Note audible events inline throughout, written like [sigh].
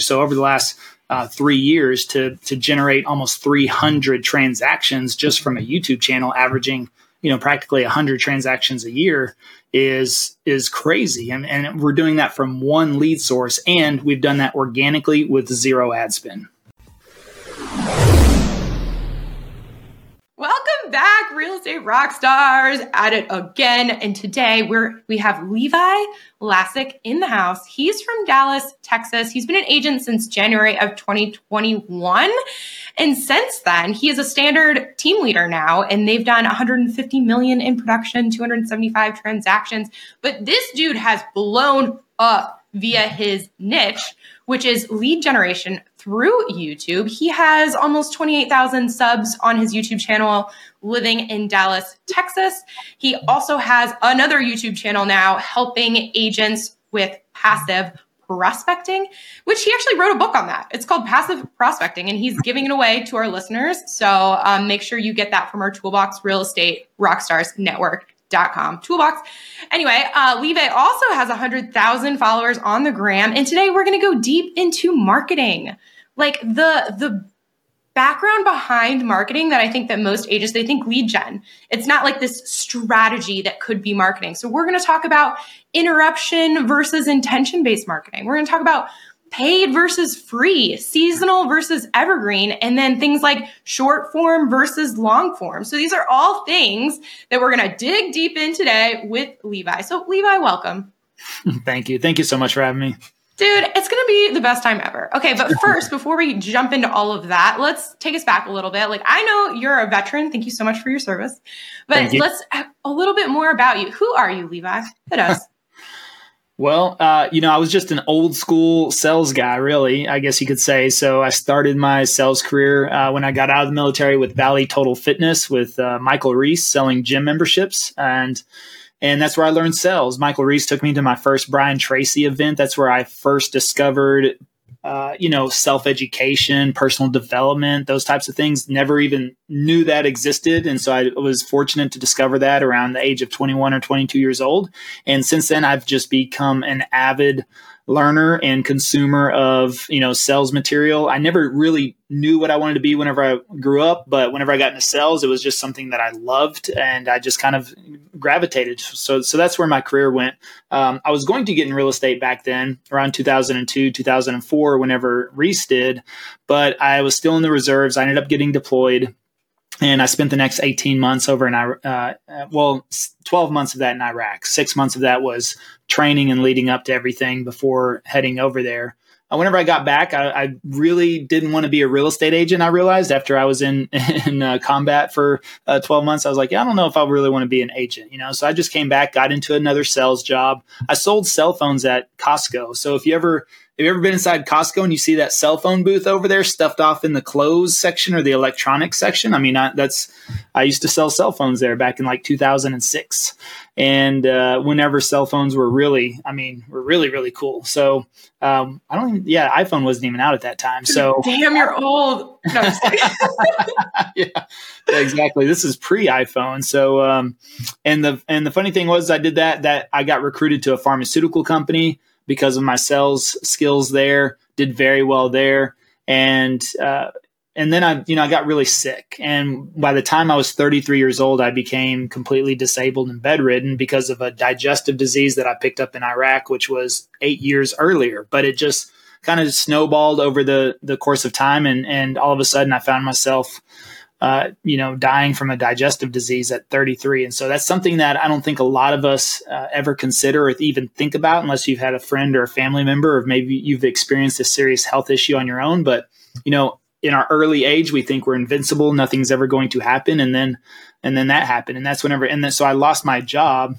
So over the last uh, three years to to generate almost 300 transactions just from a YouTube channel, averaging you know practically 100 transactions a year is is crazy. And, and we're doing that from one lead source and we've done that organically with zero ad spend real estate rock stars, at it again. And today we're we have Levi Lascsak in the house. He's from Dallas, Texas. He's been an agent since January of 2021. And since then, he is a standard team leader now, and they've done 150 million in production, 275 transactions. But this dude has blown up via his niche, which is lead generation through YouTube. He has almost 28,000 subs on his YouTube channel living in Dallas, Texas. He also has another YouTube channel now helping agents with passive prospecting, which he actually wrote a book on that. It's called Passive Prospecting, and he's giving it away to our listeners. So um, make sure you get that from our Toolbox Real Estate Rockstars Network Dot com toolbox. Anyway, uh, also has 100,000 followers on the gram. And today we're going to go deep into marketing. Like the, the background behind marketing that I think that most agents, they think lead gen. It's not like this strategy that could be marketing. So we're going to talk about interruption versus intention based marketing. We're going to talk about paid versus free, seasonal versus evergreen, and then things like short form versus long form. So these are all things that we're going to dig deep in today with Levi. So, Levi, welcome. [laughs] Thank you. Thank you so much for having me. Dude, it's going to be the best time ever. Okay, but first, before we jump into all of that, let's take us back a little bit. Like, I know you're a veteran. Thank you so much for your service. But let's a little bit more about you. Who are you, Levi? Hit us. [laughs] Well, uh, you know, I was just an old school sales guy, really, I guess you could say. So I started my sales career uh, when I got out of the military with Bally Total Fitness with uh, Michael Reese selling gym memberships. And and that's where I learned sales. Michael Reese took me to my first Brian Tracy event. That's where I first discovered uh, you know, self education, personal development, those types of things. Never even knew that existed. And so I was fortunate to discover that around the age of 21 or 22 years old. And since then, I've just become an avid learner and consumer of you know sales material. I never really knew what I wanted to be whenever I grew up, but whenever I got into sales, it was just something that I loved and I just kind of gravitated. So so that's where my career went. Um, I was going to get in real estate back then, around 2002, 2004, whenever Reese did, but I was still in the reserves. I ended up getting deployed and I spent the next 18 months over in Iraq. Uh, uh well, 12 months of that in Iraq. Six months of that was training and leading up to everything before heading over there. Uh, whenever I got back, I, I, really didn't want to be a real estate agent. I realized after I was in [laughs] in uh, combat for uh, 12 months, I was like, yeah, I don't know if I really want to be an agent, you know. So I just came back, got into another sales job. I sold cell phones at Costco. So if you ever have you ever been inside Costco and you see that cell phone booth over there stuffed off in the clothes section or the electronics section? I mean, I, that's I used to sell cell phones there back in like 2006, and uh, whenever cell phones were really, I mean, were really really cool. So um, I don't even, yeah, iPhone wasn't even out at that time. So [laughs] damn, you're old. No, [laughs] [laughs] yeah, exactly. This is pre iPhone. So um, and the and the funny thing was, I did that that I got recruited to a pharmaceutical company because of my sales skills there. Did very well there, and uh, and then I you know I got really sick, and by the time I was 33 years old, I became completely disabled and bedridden because of a digestive disease that I picked up in Iraq, which was eight years earlier. But it just kind of snowballed over the the course of time, and and all of a sudden I found myself uh, you know, dying from a digestive disease at 33. And so that's something that I don't think a lot of us uh, ever consider or even think about unless you've had a friend or a family member, or maybe you've experienced a serious health issue on your own. But, you know, in our early age, we think we're invincible, nothing's ever going to happen. And then, and then that happened. And that's whenever, and then, so I lost my job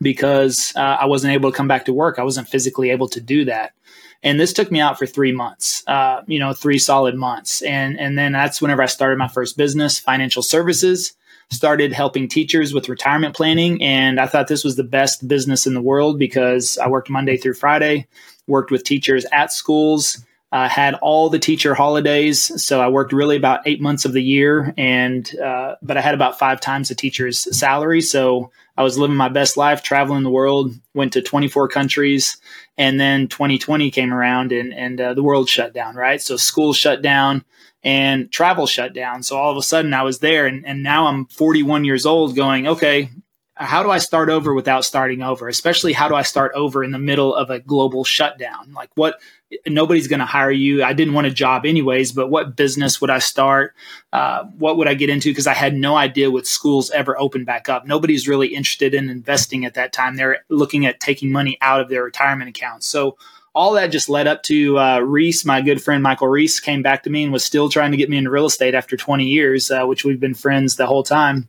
because uh, I wasn't able to come back to work. I wasn't physically able to do that and this took me out for three months uh, you know three solid months. And and then that's whenever i started my first business financial services started helping teachers with retirement planning. And i thought this was the best business in the world because i worked monday through friday worked with teachers at schools uh, had all the teacher holidays. So i worked really about eight months of the year and uh, but i had about five times the teacher's salary. So I was living my best life, traveling the world, went to 24 countries. And then 2020 came around and, and uh, the world shut down, right? So school shut down and travel shut down. So all of a sudden I was there and, and now I'm 41 years old going, okay, how do I start over without starting over? Especially how do I start over in the middle of a global shutdown? Like what nobody's going to hire you. I didn't want a job anyways, but what business would I start? Uh, what would I get into? Because I had no idea what schools ever opened back up. Nobody's really interested in investing at that time. They're looking at taking money out of their retirement accounts. So all that just led up to uh, Reese, my good friend Michael Reese, came back to me and was still trying to get me into real estate after 20 years, uh, which we've been friends the whole time.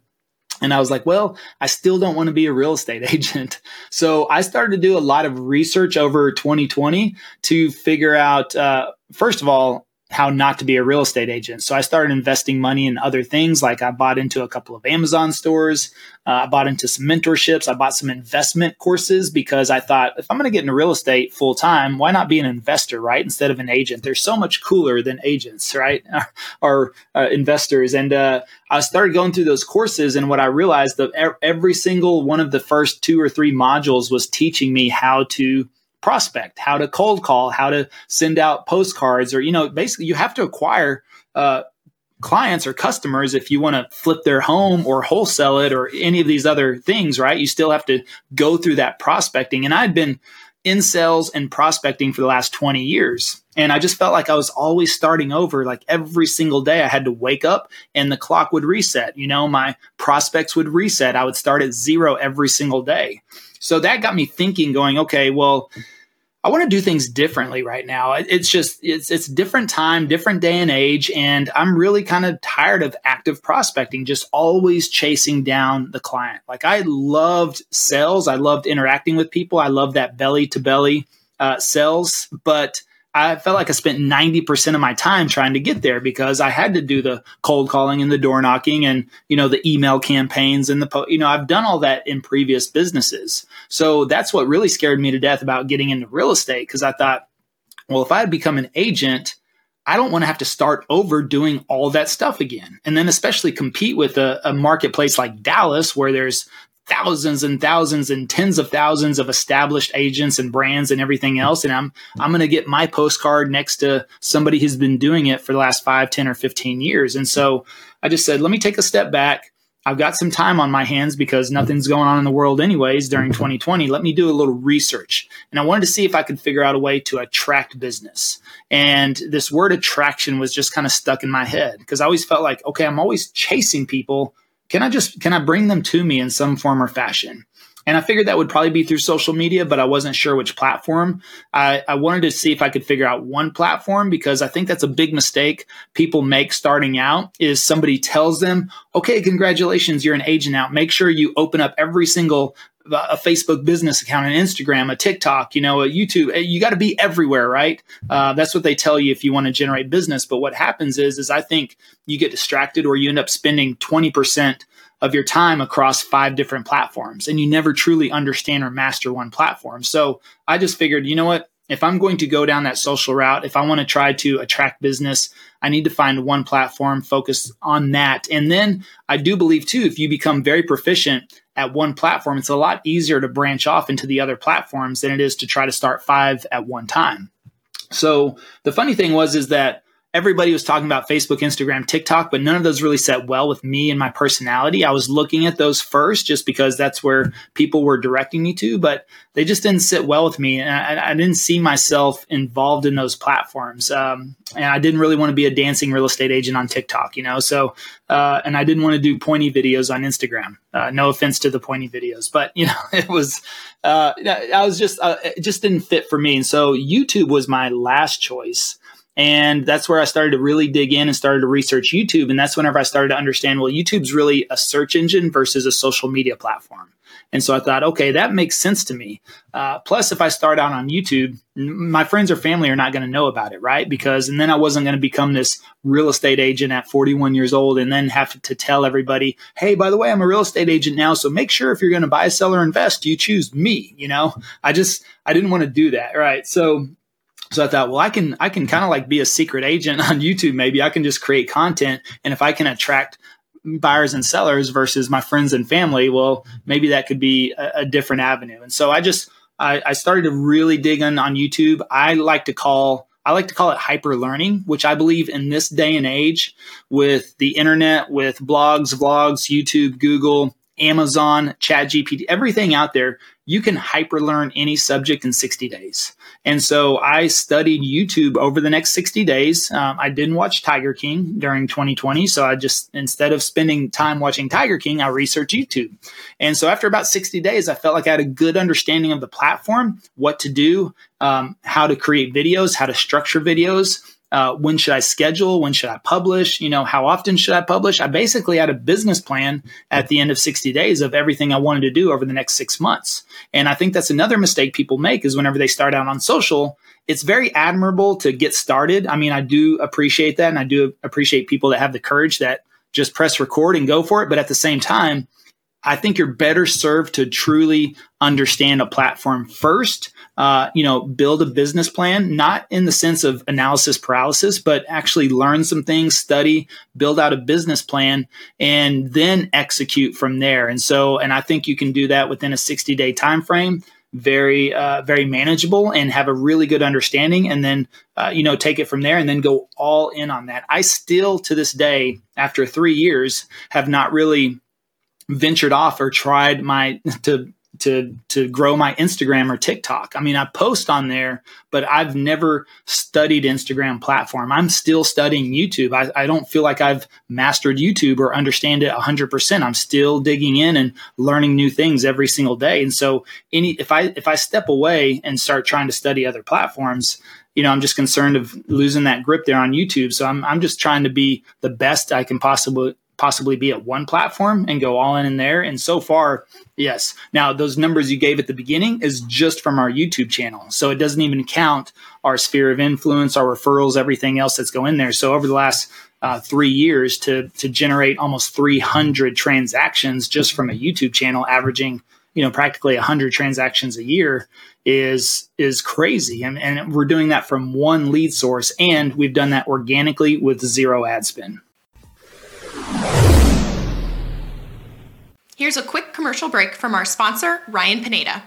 And I was like, well, I still don't want to be a real estate [laughs] agent. So I started to do a lot of research over 2020 to figure out, uh, first of all, how not to be a real estate agent. So I started investing money in other things. Like I bought into a couple of Amazon stores. Uh, I bought into some mentorships. I bought some investment courses because I thought if I'm going to get into real estate full time, why not be an investor, right? Instead of an agent. They're so much cooler than agents, right? [laughs] or uh, investors. And uh, I started going through those courses. And what I realized that every single one of the first two or three modules was teaching me how to prospect, how to cold call, how to send out postcards, or, you know, basically you have to acquire uh, clients or customers if you want to flip their home or wholesale it or any of these other things, right? You still have to go through that prospecting. And I'd been in sales and prospecting for the last 20 years. And I just felt like I was always starting over. Like every single day, I had to wake up and the clock would reset. You know, my prospects would reset. I would start at zero every single day. So that got me thinking, going, okay, well, I want to do things differently right now. It's just it's it's different time, different day and age, and I'm really kind of tired of active prospecting, just always chasing down the client. Like I loved sales, I loved interacting with people, I love that belly to belly sales, but I felt like I spent 90% of my time trying to get there because I had to do the cold calling and the door knocking and, you know, the email campaigns and the, po- you know, I've done all that in previous businesses. So that's what really scared me to death about getting into real estate because I thought, well, if I had become an agent, I don't want to have to start over doing all that stuff again. And then especially compete with a, a marketplace like Dallas where there's thousands and thousands and tens of thousands of established agents and brands and everything else and i'm i'm going to get my postcard next to somebody who's been doing it for the last 5 10 or 15 years. And so i just said let me take a step back. I've got some time on my hands because nothing's going on in the world anyways during 2020 let me do a little research. And i wanted to see if i could figure out a way to attract business. And this word attraction was just kind of stuck in my head because i always felt like okay i'm always chasing people can I just can I bring them to me in some form or fashion? And I figured that would probably be through social media, but I wasn't sure which platform. I, I, wanted to see if I could figure out one platform because I think that's a big mistake people make starting out is somebody tells them, okay, congratulations, you're an agent now. Make sure you open up every single a Facebook business account, an Instagram, a TikTok, you know, a YouTube. Eh, you got to be everywhere, right? Uh, that's what they tell you if you want to generate business. But what happens is, is I think you get distracted or you end up spending twenty percent of your time across five different platforms, and you never truly understand or master one platform. So I just figured, you know what? If I'm going to go down that social route, if I want to try to attract business, I need to find one platform, focus on that. And then I do believe too, if you become very proficient at one platform, it's a lot easier to branch off into the other platforms than it is to try to start five at one time. So the funny thing was is that everybody was talking about Facebook, Instagram, TikTok, but none of those really set well with me and my personality. I was looking at those first just because that's where people were directing me to, but they just didn't sit well with me. And I, I didn't see myself involved in those platforms. Um, and I didn't really want to be a dancing real estate agent on TikTok, you know? So, uh, and I didn't want to do pointy videos on Instagram. Uh, no offense to the pointy videos, but you know, [laughs] it was, uh, I was just, uh, it just didn't fit for me. And so YouTube was my last choice. And that's where I started to really dig in and started to research YouTube. And that's whenever I started to understand, well, YouTube's really a search engine versus a social media platform. And so I thought, okay, that makes sense to me. Uh, plus, if I start out on YouTube, my friends or family are not going to know about it, right? Because, and then I wasn't going to become this real estate agent at 41 years old and then have to tell everybody, hey, by the way, I'm a real estate agent now. So make sure if you're going to buy, sell, or invest, you choose me. You know, I just, I didn't want to do that. Right. So so I thought, well, I can I can kind of like be a secret agent [laughs] on YouTube. Maybe I can just create content, and if I can attract buyers and sellers versus my friends and family, well, maybe that could be a, a different avenue. And so I just I, I started to really dig in on YouTube. I like to call I like to call it hyper learning, which I believe in this day and age with the internet, with blogs, vlogs, YouTube, Google, Amazon, ChatGPT, everything out there, you can hyper learn any subject in 60 days. And so I studied YouTube over the next 60 days. Um, I didn't watch Tiger King during 2020. So I just, instead of spending time watching Tiger King, I researched YouTube. And so after about 60 days, I felt like I had a good understanding of the platform, what to do, um, how to create videos, how to structure videos uh, when should I schedule? When should I publish? You know, how often should I publish? I basically had a business plan at the end of 60 days of everything I wanted to do over the next six months. And I think that's another mistake people make is whenever they start out on social, it's very admirable to get started. I mean, I do appreciate that. And I do appreciate people that have the courage that just press record and go for it. But at the same time, I think you're better served to truly understand a platform first. Uh, you know, build a business plan, not in the sense of analysis paralysis, but actually learn some things, study, build out a business plan, and then execute from there. And so, and I think you can do that within a 60 day time frame very uh, very manageable and have a really good understanding and then uh, you know take it from there and then go all in on that i still to this day after three years have not really ventured off or tried my [laughs] to to to grow my Instagram or TikTok. I mean, I post on there, but I've never studied Instagram platform. I'm still studying YouTube. I, I don't feel like I've mastered YouTube or understand it 100%. I'm still digging in and learning new things every single day. And so, any if I if I step away and start trying to study other platforms, you know, I'm just concerned of losing that grip there on YouTube. So I'm I'm just trying to be the best I can possibly possibly be at one platform and go all in in there. And so far, yes. Now, those numbers you gave at the beginning is just from our YouTube channel. So it doesn't even count our sphere of influence, our referrals, everything else that's going there. So over the last uh, three years to, to generate almost 300 transactions just from a YouTube channel, averaging, you know, practically 100 transactions a year is is crazy and, and we're doing that from one lead source and we've done that organically with zero ad spend Here's a quick commercial break from our sponsor, Ryan Pineda.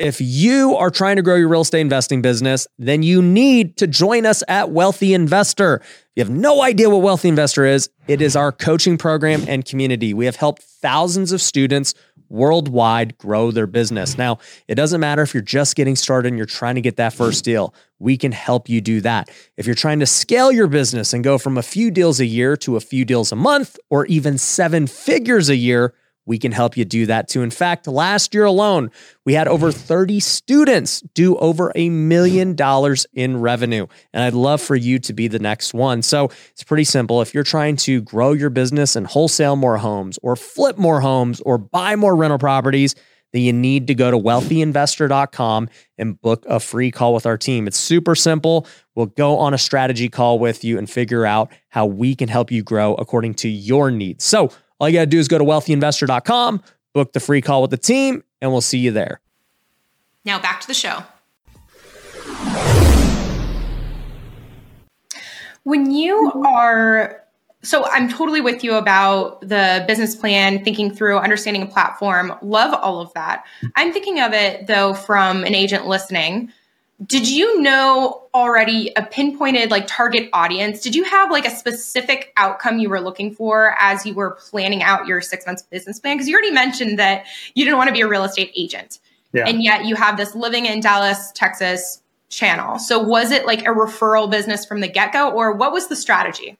If you are trying to grow your real estate investing business, then you need to join us at Wealthy Investor. You have no idea what Wealthy Investor is, it is our coaching program and community. We have helped thousands of students worldwide grow their business. Now, it doesn't matter if you're just getting started and you're trying to get that first deal, we can help you do that. If you're trying to scale your business and go from a few deals a year to a few deals a month or even seven figures a year, we can help you do that too. In fact, last year alone, we had over 30 students do over a million dollars in revenue. And I'd love for you to be the next one. So it's pretty simple. If you're trying to grow your business and wholesale more homes or flip more homes or buy more rental properties, then you need to go to wealthyinvestor.com and book a free call with our team. It's super simple. We'll go on a strategy call with you and figure out how we can help you grow according to your needs. So, all you got to do is go to wealthyinvestor.com, book the free call with the team, and we'll see you there. Now back to the show. When you mm-hmm. are so I'm totally with you about the business plan, thinking through, understanding a platform. Love all of that. Mm-hmm. I'm thinking of it though from an agent listening did you know already a pinpointed like target audience? Did you have like a specific outcome you were looking for as you were planning out your six months business plan? Because you already mentioned that you didn't want to be a real estate agent. Yeah. and yet you have this living in dallas texas channel. So was it like a referral business from the get-go or what was the strategy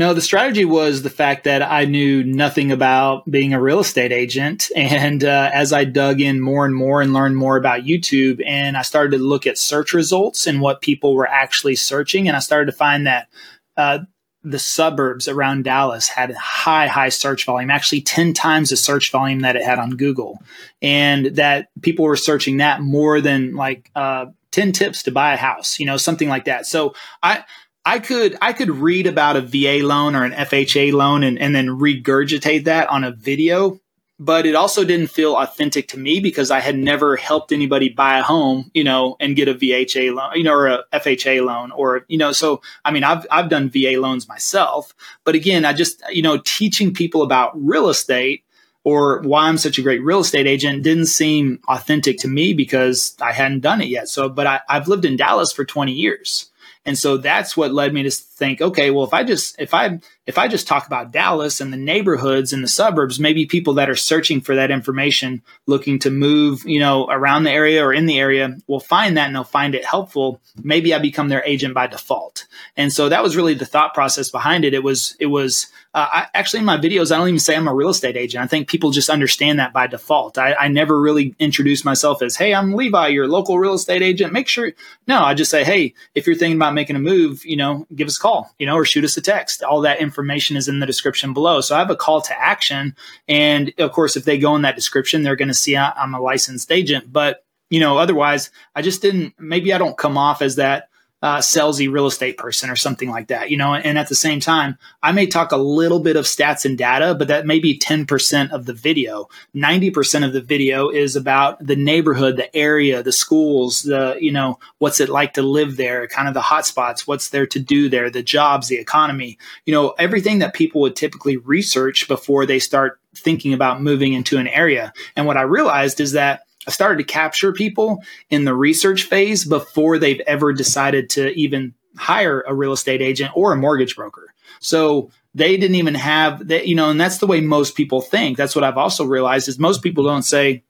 no, the strategy was the fact that I knew nothing about being a real estate agent. [laughs] And uh, as I dug in more and more and learned more about YouTube, and I started to look at search results and what people were actually searching, and I started to find that uh, the suburbs around Dallas had high, high search volume, actually 10 times the search volume that it had on Google. And that people were searching that more than like uh, 10 tips to buy a house, you know, something like that. So I, I could I could read about a VA loan or an FHA loan and, and then regurgitate that on a video but it also didn't feel authentic to me because I had never helped anybody buy a home, you know, and get a VHA loan, you know, or a FHA loan or, you know, so I mean, I've, I've done VA loans myself, but again, I just, you know, teaching people about real estate or why I'm such a great real estate agent didn't seem authentic to me because I hadn't done it yet. So, but I, I've lived in Dallas for 20 years. And so that's what led me to think, okay, well, if I just if I if I just talk about Dallas and the neighborhoods and the suburbs, maybe people that are searching for that information, looking to move, you know, around the area or in the area, will find that and they'll find it helpful. Maybe I become their agent by default. And so that was really the thought process behind it. It was it was uh, I, actually in my videos, I don't even say I'm a real estate agent. I think people just understand that by default. I, I never really introduce myself as, "Hey, I'm Levi, your local real estate agent." Make sure, no, I just say, "Hey, if you're thinking about making a move, you know, give us a call, you know, or shoot us a text." All that information is in the description below. So I have a call to action, and of course, if they go in that description, they're going to see I'm a licensed agent. But you know, otherwise, I just didn't. Maybe I don't come off as that uh, salesy real estate person or something like that, you know. And at the same time, I may talk a little bit of stats and data, but that may be 10% of the video. 90% of the video is about the neighborhood, the area, the schools, the, you know, what's it like to live there, kind of the hotspots, what's there to do there, the jobs, the economy, you know, everything that people would typically research before they start thinking about moving into an area. And what I realized is that I started to capture people in the research phase before they've ever decided to even hire a real estate agent or a mortgage broker. So they didn't even have that, you know, and that's the way most people think. That's what I've also realized is most people don't say,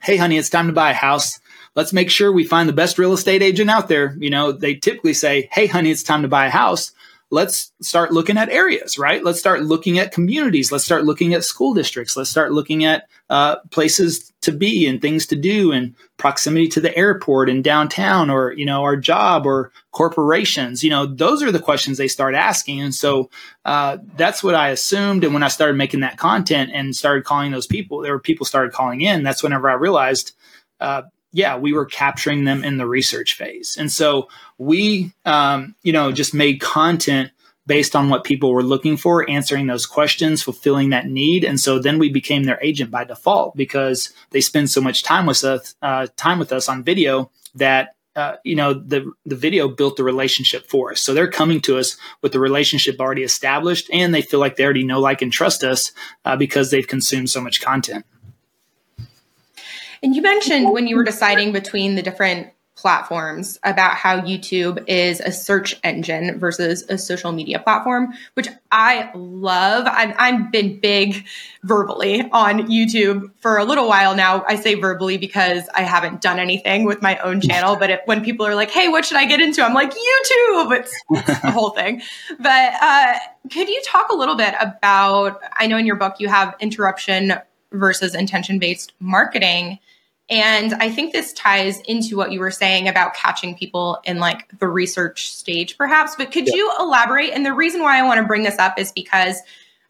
Hey, honey, it's time to buy a house. Let's make sure we find the best real estate agent out there. You know, they typically say, Hey, honey, it's time to buy a house let's start looking at areas, right? Let's start looking at communities. Let's start looking at school districts. Let's start looking at uh, places to be and things to do and proximity to the airport and downtown or, you know, our job or corporations. You know, those are the questions they start asking. And so uh, that's what I assumed. And when I started making that content and started calling those people, there were people started calling in. That's whenever I realized uh, yeah, we were capturing them in the research phase. And so we, um, you know, just made content based on what people were looking for, answering those questions, fulfilling that need. And so then we became their agent by default because they spend so much time with us, uh, time with us on video that uh, you know the the video built the relationship for us so they're coming to us with the relationship already established and they feel like they already know like and trust us uh, because they've consumed so much content and you mentioned when you were deciding between the different platforms about how YouTube is a search engine versus a social media platform, which I love. I've, I've been big verbally on YouTube for a little while now. I say verbally because I haven't done anything with my own channel, but it, when people are like, hey, what should I get into? I'm like, YouTube. It's, the whole thing. But uh, could you talk a little bit about, I know in your book you have interruption versus intention based marketing. And I think this ties into what you were saying about catching people in like the research stage, perhaps. But could yeah. you elaborate? And the reason why I want to bring this up is because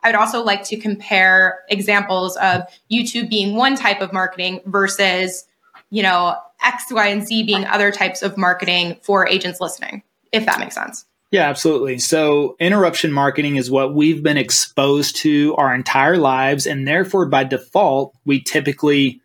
I would also like to compare examples of YouTube being one type of marketing versus, you know, X, Y, and Z being other types of marketing for agents listening, if that makes sense. Yeah, absolutely. So, interruption marketing is what we've been exposed to our entire lives. And therefore, by default, we typically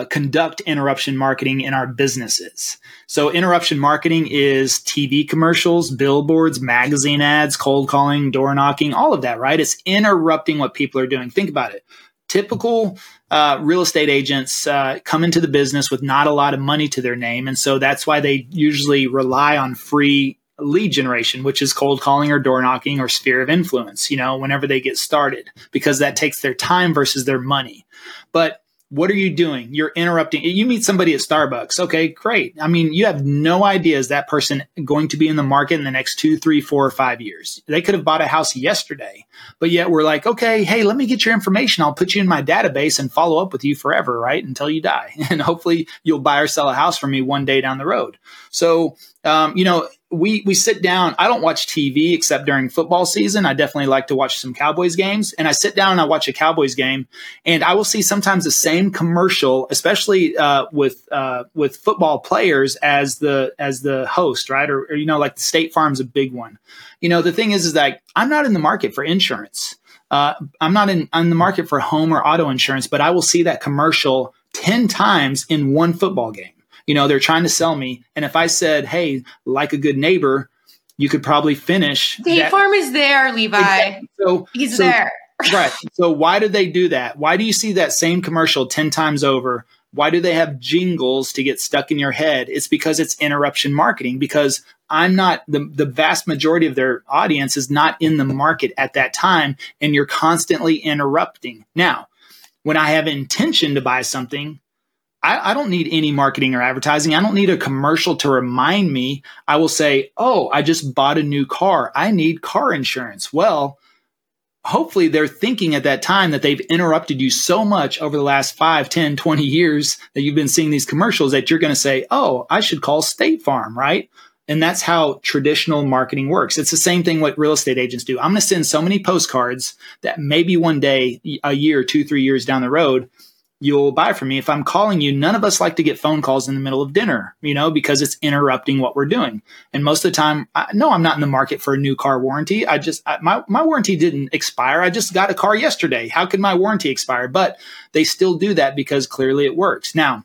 uh, conduct interruption marketing in our businesses. So, interruption marketing is TV commercials, billboards, magazine ads, cold calling, door knocking, all of that, right? It's interrupting what people are doing. Think about it. Typical uh, real estate agents uh, come into the business with not a lot of money to their name. And so that's why they usually rely on free lead generation, which is cold calling or door knocking or sphere of influence, you know, whenever they get started, because that takes their time versus their money. But what are you doing? You're interrupting. You meet somebody at Starbucks. Okay, great. I mean, you have no idea is that person going to be in the market in the next two, three, four, or five years. They could have bought a house yesterday, but yet we're like, okay, hey, let me get your information. I'll put you in my database and follow up with you forever, right? Until you die. [laughs] And hopefully you'll buy or sell a house for me one day down the road. So, um, you know, we we sit down. I don't watch TV except during football season. I definitely like to watch some Cowboys games, and I sit down and I watch a Cowboys game, and I will see sometimes the same commercial, especially uh, with uh, with football players as the as the host, right? Or, or you know, like the State Farm's a big one. You know, the thing is, is that I'm not in the market for insurance. uh, I'm not in, on the market for home or auto insurance, but I will see that commercial 10 times in one football game. You know, they're trying to sell me. And if I said, hey, like a good neighbor, you could probably finish. State that. Farm is there, Levi. Exactly. So he's so, there. [laughs] right. So why do they do that? Why do you see that same commercial 10 times over? Why do they have jingles to get stuck in your head? It's because it's interruption marketing because I'm not the, the vast majority of their audience is not in the market at that time and you're constantly interrupting. Now, when I have intention to buy something, I, I, don't need any marketing or advertising. I don't need a commercial to remind me. I will say, Oh, I just bought a new car. I need car insurance. Well, hopefully they're thinking at that time that they've interrupted you so much over the last 5, 10, 20 years that you've been seeing these commercials that you're going to say, Oh, I should call State Farm, right? And that's how traditional marketing works. It's the same thing what real estate agents do. I'm going to send so many postcards that maybe one day, a year, two, three years down the road, you'll buy from me. If I'm calling you, none of us like to get phone calls in the middle of dinner, you know, because it's interrupting what we're doing. And most of the time, I, no, I'm not in the market for a new car warranty. I just, I, my, my warranty didn't expire. I just got a car yesterday. How could my warranty expire? But they still do that because clearly it works. Now,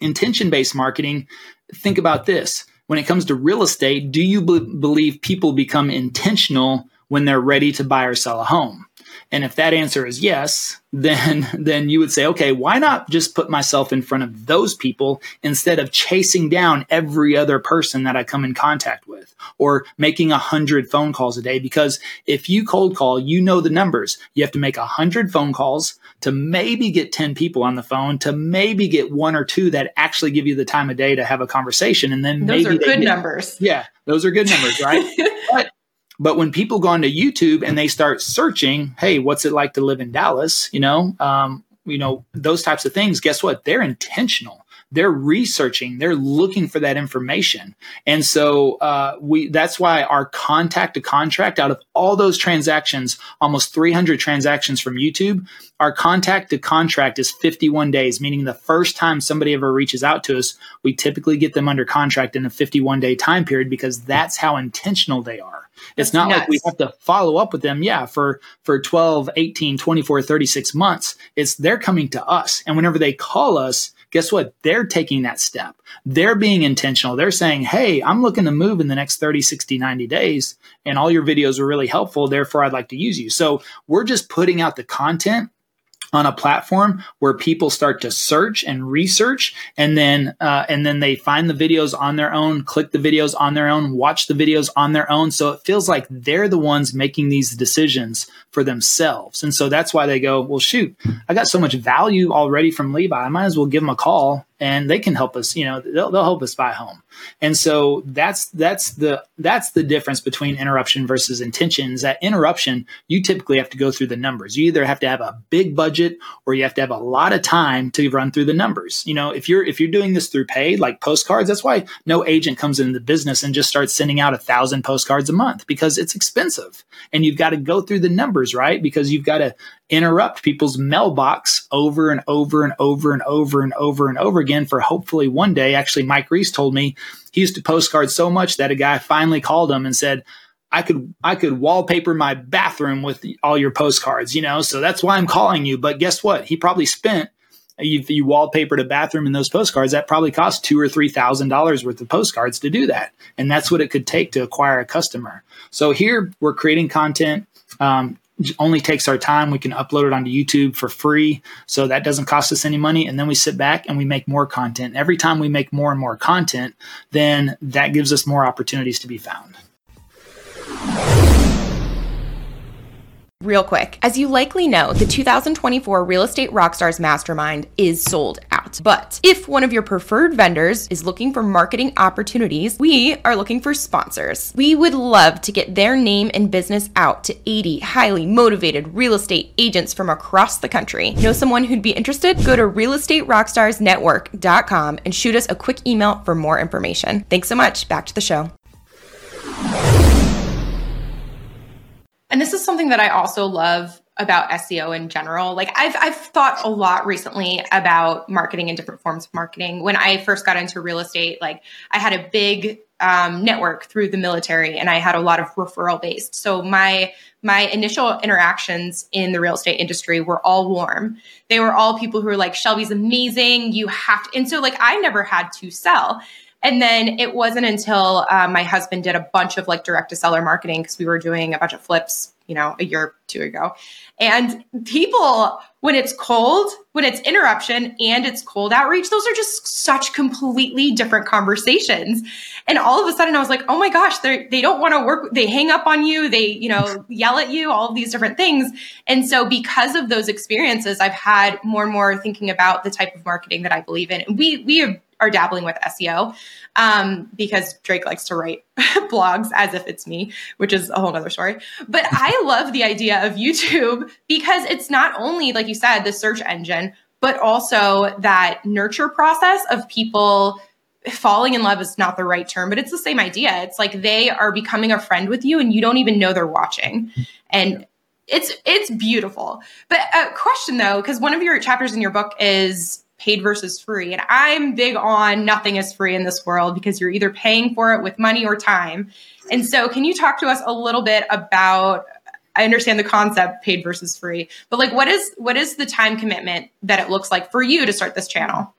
intention based marketing, think about this when it comes to real estate, do you b- believe people become intentional when they're ready to buy or sell a home? And if that answer is yes, [laughs] then then you would say, okay, why not just put myself in front of those people instead of chasing down every other person that I come in contact with or making a hundred phone calls a day? Because if you cold call, you know the numbers. You have to make a hundred phone calls to maybe get 10 people on the phone to maybe get one or two that actually give you the time of day to have a conversation. And then those are good numbers. Yeah, those are good numbers, right? [laughs] but but when people go onto YouTube and they start searching, hey, what's it like to live in Dallas? You know, um, you know those types of things. Guess what? They're intentional they're researching they're looking for that information and so uh, we that's why our contact to contract out of all those transactions almost 300 transactions from youtube our contact to contract is 51 days meaning the first time somebody ever reaches out to us we typically get them under contract in a 51 day time period because that's how intentional they are it's not nuts. like we have to follow up with them yeah for for 12 18 24 36 months it's they're coming to us and whenever they call us guess what? They're taking that step. They're being intentional. They're saying, Hey, I'm looking to move in the next 30, 60, 90 days, and all your videos were really helpful. Therefore, I'd like to use you. So we're just putting out the content on a platform where people start to search and research and then uh, and then they find the videos on their own click the videos on their own watch the videos on their own. So it feels like they're the ones making these decisions for themselves. And so that's why they go well shoot i got so much value already from levi. I might as well give them a call and they can help us you know they'll, they'll help us buy a home. And so that's that's the that's the difference between interruption versus intentions. That interruption you typically have to go through the numbers. You either have to have a big budget or you have to have a lot of time to run through the numbers. You know if you're if you're doing this through paid like postcards that's why no agent comes into the business and just starts sending out a thousand postcards a month because it's expensive. And you've got to go through the numbers right? Because you've got to interrupt people's mailbox over and over and over and over and over and over again for hopefully one day. Actually, Mike Reese told me he used to postcard so much that a guy finally called him and said, I could I could wallpaper my bathroom with all your postcards, you know. So that's why I'm calling you. But guess what? He probably spent if you wallpapered a bathroom in those postcards, that probably cost two or three thousand dollars worth of postcards to do that, and that's what it could take to acquire a customer. So here we're creating content. Um, only takes our time. We can upload it onto YouTube for free. So that doesn't cost us any money. And then we sit back and we make more content. Every time we make more and more content, then that gives us more opportunities to be found. Real quick, as you likely know, the 2024 Real Estate Rockstars Mastermind is sold out. But if one of your preferred vendors is looking for marketing opportunities, we are looking for sponsors. We would love to get their name and business out to 80 highly motivated real estate agents from across the country. Know someone who'd be interested? Go to realestaterockstarsnetwork.com and shoot us a quick email for more information. Thanks so much. Back to the show. And this is something that I also love about SEO in general. Like I've I've thought a lot recently about marketing and different forms of marketing. When I first got into real estate, like I had a big um, network through the military, and I had a lot of referral based. So my my initial interactions in the real estate industry were all warm. They were all people who were like, Shelby's amazing. You have to. And so, like, I never had to sell. And then it wasn't until uh, my husband did a bunch of like direct to seller marketing because we were doing a bunch of flips, you know, a year or two ago. And people, when it's cold, when it's interruption and it's cold outreach, those are just such completely different conversations. And all of a sudden I was like, oh my gosh, they they don't want to work. They hang up on you. They, you know, [laughs] yell at you, all of these different things. And so because of those experiences, I've had more and more thinking about the type of marketing that I believe in. And we, we have are dabbling with SEO um, because Drake likes to write [laughs] blogs as if it's me, which is a whole other story. But I love the idea of YouTube because it's not only, like you said, the search engine, but also that nurture process of people falling in love is not the right term, but it's the same idea. It's like they are becoming a friend with you and you don't even know they're watching. And it's it's beautiful. But a question though, because one of your chapters in your book is paid versus free. And I'm big on nothing is free in this world because you're either paying for it with money or time. And so, can you talk to us a little bit about? I understand the concept paid versus free, but like, what is what is the time commitment that it looks like for you to start this channel?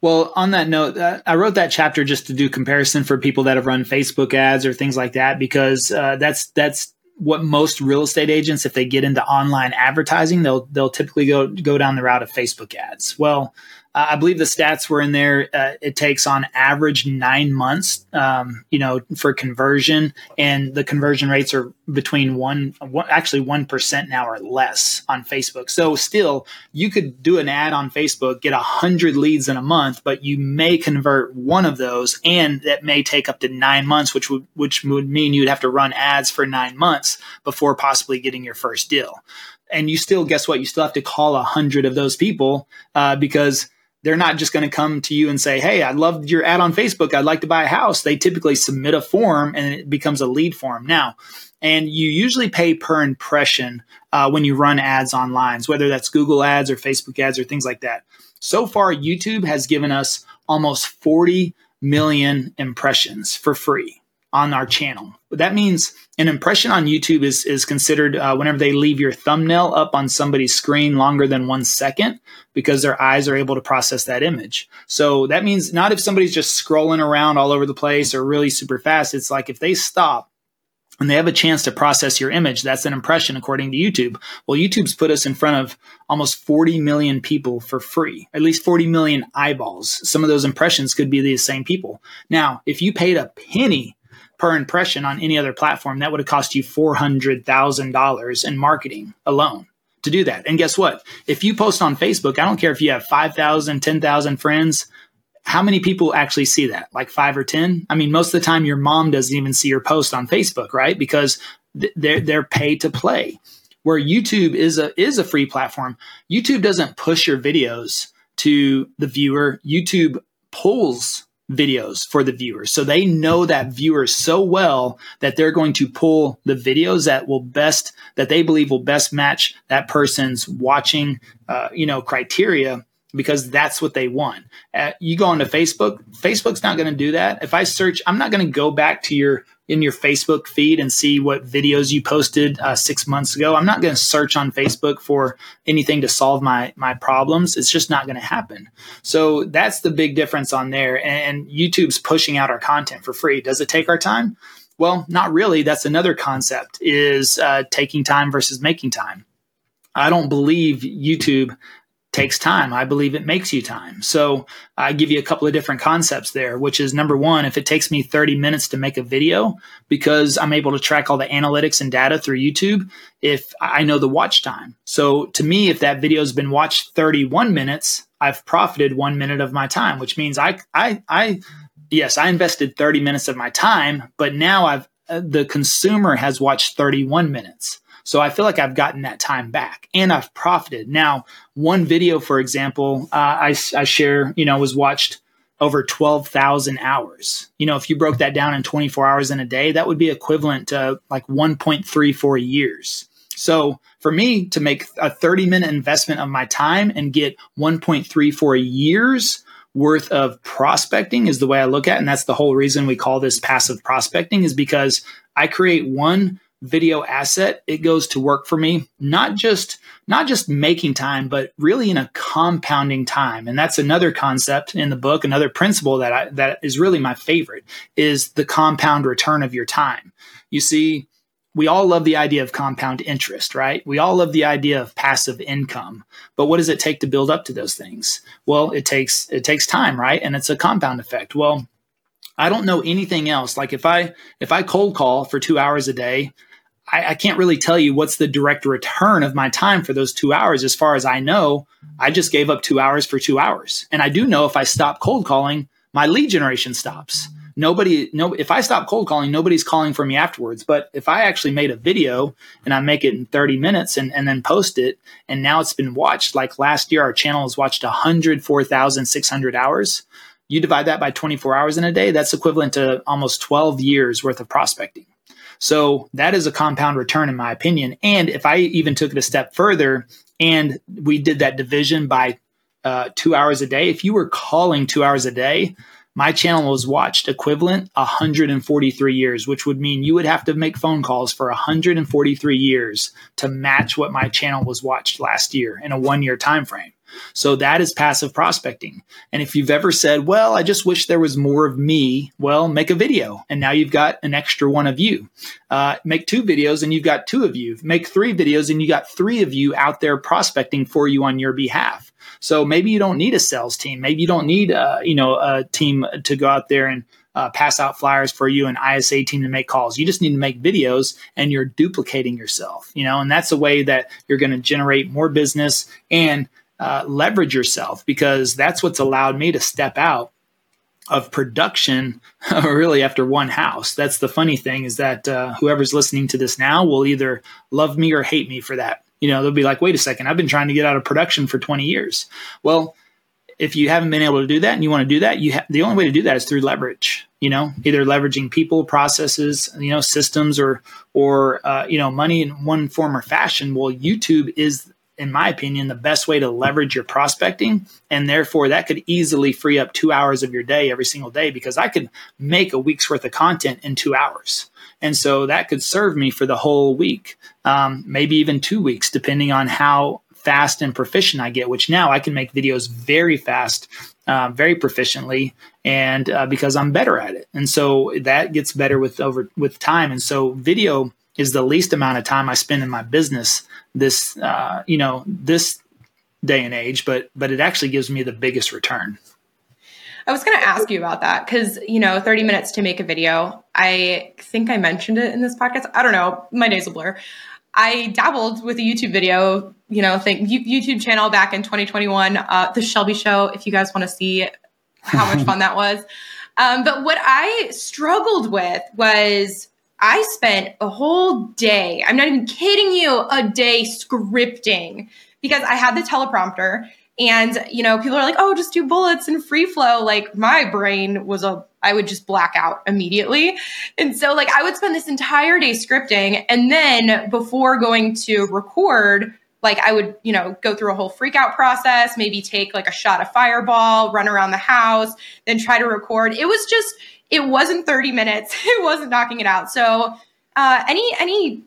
Well, on that note, uh, I wrote that chapter just to do comparison for people that have run Facebook ads or things like that because uh, that's that's what most real estate agents, if they get into online advertising, they'll they'll typically go go down the route of Facebook ads. Well, uh, I believe the stats were in there. Uh, it takes on average nine months, um, you know, for conversion, and the conversion rates are between one, one actually one percent now or less on Facebook. So still, you could do an ad on Facebook, get a hundred leads in a month, but you may convert one of those, and that may take up to nine months, which would which would mean you'd have to run ads for nine months before possibly getting your first deal. And you still, guess what? You still have to call a hundred of those people uh, because they're not just going to come to you and say, Hey, I loved your ad on Facebook. I'd like to buy a house. They typically submit a form and it becomes a lead form. Now, and you usually pay per impression uh, when you run ads online, whether that's Google ads or Facebook ads or things like that. So far, YouTube has given us almost 40 million impressions for free on our channel. But that means an impression on YouTube is is considered uh, whenever they leave your thumbnail up on somebody's screen longer than one second because their eyes are able to process that image. So that means not if somebody's just scrolling around all over the place or really super fast. It's like if they stop and they have a chance to process your image, that's an impression according to YouTube. Well, YouTube's put us in front of almost 40 million people for free, at least 40 million eyeballs. Some of those impressions could be the same people. Now, if you paid a penny per impression on any other platform, that would have cost you $400,000 in marketing alone to do that. And guess what? If you post on Facebook, I don't care if you have 5,000, 10,000 friends, how many people actually see that? Like five or 10? I mean, most of the time your mom doesn't even see your post on Facebook, right? Because they're, they're pay to play. Where YouTube is a, is a free platform, YouTube doesn't push your videos to the viewer. YouTube pulls videos for the viewers. So they know that viewer so well that they're going to pull the videos that will best, that they believe will best match that person's watching, uh, you know, criteria because that's what they want. Uh, you go onto Facebook, Facebook's not going to do that. If I search, I'm not going to go back to your in your Facebook feed and see what videos you posted uh, six months ago. I'm not going to search on Facebook for anything to solve my my problems. It's just not going to happen. So that's the big difference on there. And YouTube's pushing out our content for free. Does it take our time? Well, not really. That's another concept: is uh, taking time versus making time. I don't believe YouTube takes time. I believe it makes you time. So I give you a couple of different concepts there, which is number one, if it takes me 30 minutes to make a video because I'm able to track all the analytics and data through YouTube, if I know the watch time. So to me, if that video has been watched 31 minutes, I've profited one minute of my time, which means I, I, I, yes, I invested 30 minutes of my time, but now I've, uh, the consumer has watched 31 minutes. So I feel like I've gotten that time back and I've profited. Now, one video, for example, uh, I, I share, you know, was watched over 12,000 hours. You know, if you broke that down in 24 hours in a day, that would be equivalent to like 1.34 years. So for me to make a 30 minute investment of my time and get 1.34 years worth of prospecting is the way I look at it. And that's the whole reason we call this passive prospecting is because I create one video asset it goes to work for me not just not just making time but really in a compounding time and that's another concept in the book another principle that I, that is really my favorite is the compound return of your time you see we all love the idea of compound interest, right? We all love the idea of passive income. But what does it take to build up to those things? Well, it takes it takes time, right? And it's a compound effect. Well, I don't know anything else. Like if I if I cold call for 2 hours a day, I, I can't really tell you what's the direct return of my time for those 2 hours as far as I know. I just gave up 2 hours for 2 hours. And I do know if I stop cold calling, my lead generation stops nobody no if i stop cold calling nobody's calling for me afterwards but if i actually made a video and i make it in 30 minutes and, and then post it and now it's been watched like last year our channel has watched 104600 hours you divide that by 24 hours in a day that's equivalent to almost 12 years worth of prospecting so that is a compound return in my opinion and if i even took it a step further and we did that division by uh, two hours a day if you were calling two hours a day my channel was watched equivalent 143 years, which would mean you would have to make phone calls for 143 years to match what my channel was watched last year in a one year time frame. So that is passive prospecting. And if you've ever said, well, I just wish there was more of me, well, make a video. And now you've got an extra one of you. Uh, make two videos and you've got two of you. Make three videos and you got three of you out there prospecting for you on your behalf. So maybe you don't need a sales team. Maybe you don't need uh, you know a team to go out there and uh, pass out flyers for you, and ISA team to make calls. You just need to make videos, and you're duplicating yourself. You know, and that's a way that you're going to generate more business and uh, leverage yourself because that's what's allowed me to step out of production [laughs] really after one house. That's the funny thing is that uh, whoever's listening to this now will either love me or hate me for that you know, they'll be like, wait a second, I've been trying to get out of production for 20 years. Well, if you haven't been able to do that and you want to do that, you ha- the only way to do that is through leverage. You know, either leveraging people, processes, you know, systems, or or uh, you know, money in one form or fashion. Well, YouTube is, in my opinion, the best way to leverage your prospecting, and therefore that could easily free up two hours of your day every single day because I could make a week's worth of content in two hours. And so that could serve me for the whole week, um, maybe even two weeks, depending on how fast and proficient I get, which now I can make videos very fast, uh, very proficiently, and uh, because I'm better at it. And so that gets better with over with time. And so video is the least amount of time I spend in my business this uh, you know this day and age, but but it actually gives me the biggest return. I was going to ask you about that because, you know, 30 minutes to make a video. I think I mentioned it in this podcast. I don't know. My days will blur. I dabbled with a YouTube video, you know, thing, YouTube channel back in 2021, uh, The Shelby Show, if you guys want to see how much [laughs] fun that was. Um, but what I struggled with was I spent a whole day, I'm not even kidding you, a day scripting because I had the teleprompter and, you know, people are like, oh, just do bullets and free flow. Like my brain was a, I would just black out immediately. And so, like, I would spend this entire day scripting. And then before going to record, like I would, you know, go through a whole freak out process, maybe take like a shot of fireball, run around the house, then try to record. It was just, it wasn't 30 minutes. [laughs] It wasn't knocking it out. So, uh, any, any,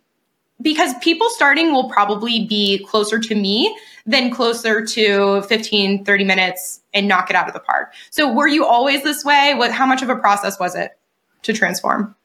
because people starting will probably be closer to me than closer to 15, 30 minutes and knock it out of the park. So were you always this way? What, how much of a process was it to transform?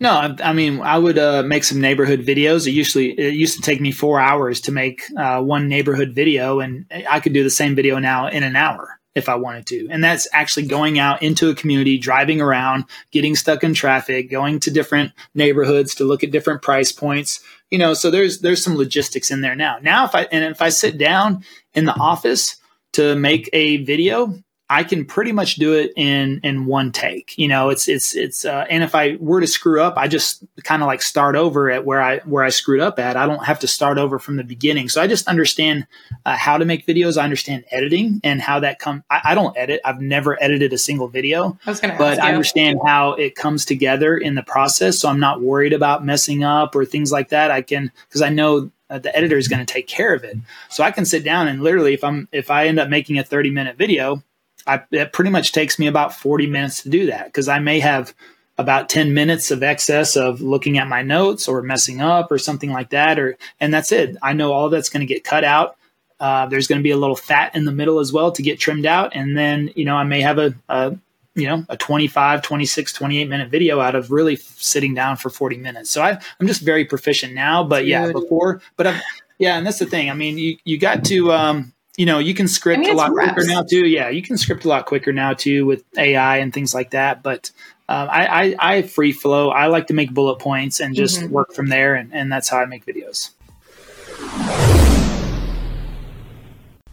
No, I, I mean, I would uh, make some neighborhood videos. It usually it used to take me four hours to make uh, one neighborhood video, and I could do the same video now in an hour if I wanted to. And that's actually going out into a community, driving around, getting stuck in traffic, going to different neighborhoods to look at different price points, you know so there's there's some logistics in there now now if i and if i sit down in the office to make a video I can pretty much do it in in one take. You know, it's it's it's uh, and if I were to screw up, I just kind of like start over at where I where I screwed up at. I don't have to start over from the beginning. So I just understand uh, how to make videos. I understand editing and how that come. I, I, don't edit. I've never edited a single video. I was gonna but I understand how it comes together in the process. So I'm not worried about messing up or things like that. I can because I know uh, the editor is going to take care of it. So I can sit down and literally, if I'm if I end up making a 30 minute video, I, it pretty much takes me about 40 minutes to do that because I may have about 10 minutes of excess of looking at my notes or messing up or something like that or and that's it. I know all that's going to get cut out. Uh, there's going to be a little fat in the middle as well to get trimmed out and then you know i may have a, a you know a 25 26 28 minute video out of really sitting down for 40 minutes. So I, i'm just very proficient now but yeah before but I've, yeah and that's the thing. I mean you, you got to um, you know you can script I mean, a lot reps. quicker now too yeah you can script a lot quicker now too with ai and things like that but um, I, I, I, free flow. I like to make bullet points and just mm-hmm. work from there, and, and that's how I make videos.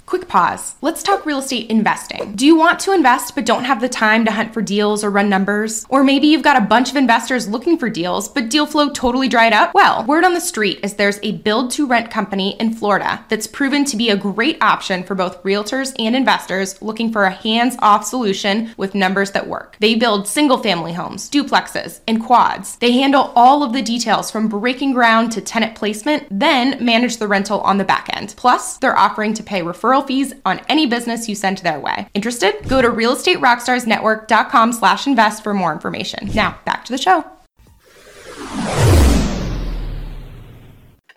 Quick pause. Let's talk real estate investing. Do you want to invest but don't have the time to hunt for deals or run numbers? Or maybe you've got a bunch of investors looking for deals, but deal flow totally dried up? Well, word on the street is there's a build to rent company in Florida that's proven to be a great option for both realtors and investors looking for a hands off solution with numbers that work. They build single family homes, duplexes, and quads. They handle all of the details from breaking ground to tenant placement, then manage the rental on the back end. Plus, they're offering to pay referral referral fees on any business you send their way. Interested? Go to realestaterockstarsnetwork.com slash invest for more information. Now, back to the show.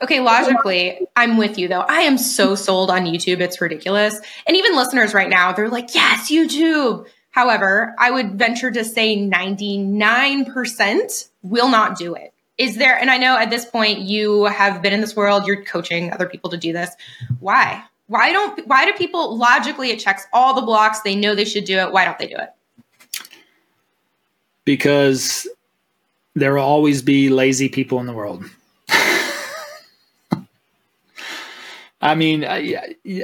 Okay, logically, I'm with you though. I am so sold on YouTube. It's ridiculous. And even listeners right now, they're like, yes, YouTube. However, I would venture to say 99% will not do it. Is there, and I know at this point you have been in this world, you're coaching other people to do this. Why? Why don't why do people logically it checks all the blocks, they know they should do it, why don't they do it? Because there will always be lazy people in the world. [laughs] I mean,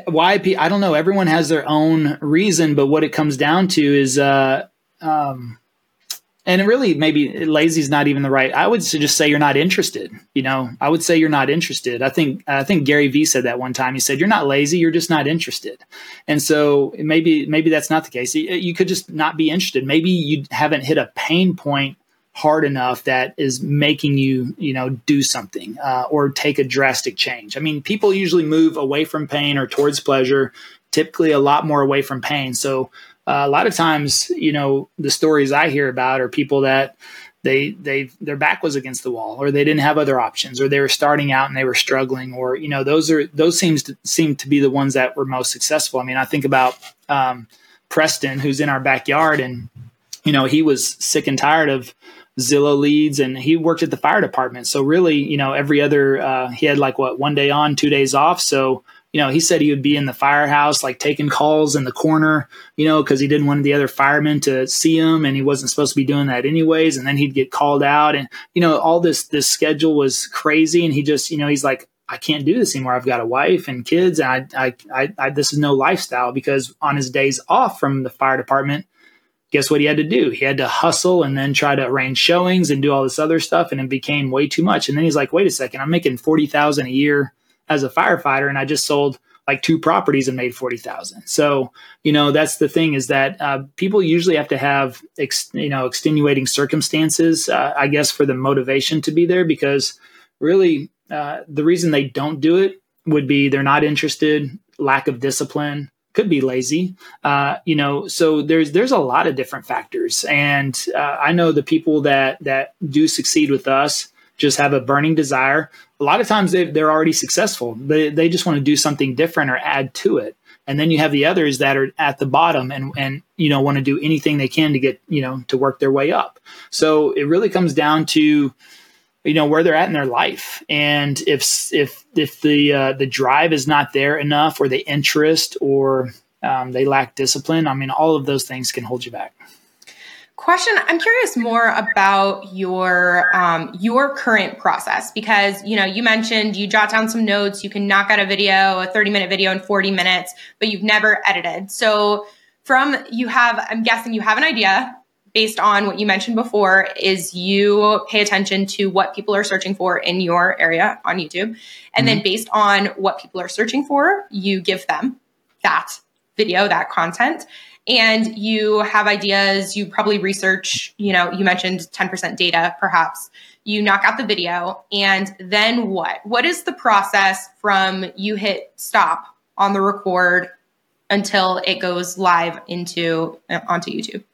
why? I don't know. Everyone has their own reason, but what it comes down to is, uh, um, and really maybe lazy is not even the right i would just say you're not interested you know? I would say you're not interested. I think i think gary vee said that one time. He said you're not lazy you're just not interested. And so maybe maybe that's not the case. You could just not be interested. Maybe you haven't hit a pain point hard enough that is making you you know do something uh, or take a drastic change. I mean people usually move away from pain or towards pleasure typically a lot more away from pain. So uh, a lot of times, you know, the stories I hear about are people that they they their back was against the wall, or they didn't have other options, or they were starting out and they were struggling, or you know, those are those seems to seem to be the ones that were most successful. I mean, I think about um, Preston, who's in our backyard, and you know, he was sick and tired of Zillow leads and he worked at the fire department. So really, you know, every other, uh, he had like what, one day on, two days off. So you know, he said he would be in the firehouse, like taking calls in the corner, you know, because he didn't want the other firemen to see him, and he wasn't supposed to be doing that anyways. And then he'd get called out, and you know, all this this schedule was crazy. And he just, you know, he's like, I can't do this anymore. I've got a wife and kids, and I, I, I, I this is no lifestyle. Because on his days off from the fire department, guess what he had to do? He had to hustle and then try to arrange showings and do all this other stuff, and it became way too much. And then he's like, wait a second, I'm making forty thousand a year as a firefighter and I just sold like two properties and made 40,000. So, you know, that's the thing is that uh, people usually have to have, ex, you know, extenuating circumstances, uh, I guess, for the motivation to be there because really uh, the reason they don't do it would be they're not interested, lack of discipline, could be lazy, uh, you know. So there's there's a lot of different factors, and uh, I know the people that that do succeed with us just have a burning desire. A lot of times they, they're already successful. They, they just want to do something different or add to it. And then you have the others that are at the bottom and, and, you know, want to do anything they can to get, you know, to work their way up. So it really comes down to, you know, where they're at in their life. And if, if, if the, uh, the drive is not there enough or the interest or um, they lack discipline, I mean, all of those things can hold you back. Question: I'm curious more about your um, your current process because you know you mentioned you jot down some notes, you can knock out a video, a 30 minute video in 40 minutes, but you've never edited. So from you have, I'm guessing you have an idea based on what you mentioned before. Is you pay attention to what people are searching for in your area on YouTube, and mm-hmm. then based on what people are searching for, you give them that video, that content and you have ideas, you probably research, you know, you mentioned 10% data perhaps. You knock out the video and then what? What is the process from you hit stop on the record until it goes live into uh, onto YouTube?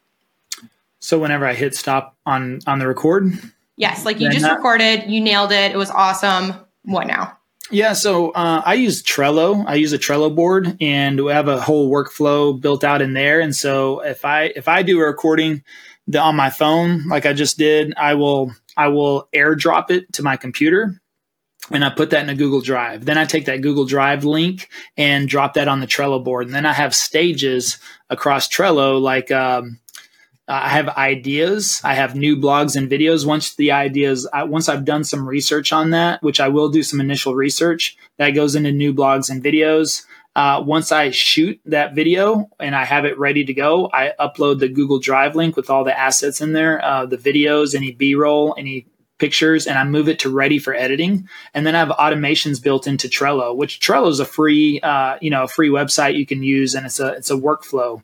So whenever I hit stop on on the record, yes, like you just that, recorded, you nailed it. It was awesome. What now? Yeah, so uh, I use Trello. I use a Trello board, and we have a whole workflow built out in there. And so if I if I do a recording the, on my phone, like I just did, I will I will airdrop it to my computer, and I put that in a Google Drive. Then I take that Google Drive link and drop that on the Trello board. And then I have stages across Trello, like um, I have ideas. I have new blogs and videos. Once the ideas, I, once I've done some research on that, which I will do some initial research, that goes into new blogs and videos. Uh, once I shoot that video and I have it ready to go, I upload the Google Drive link with all the assets in there, uh, the videos, any B roll, any pictures, and I move it to ready for editing. And then I have automations built into Trello, which Trello is a free, uh, you know, a free website you can use, and it's a it's a workflow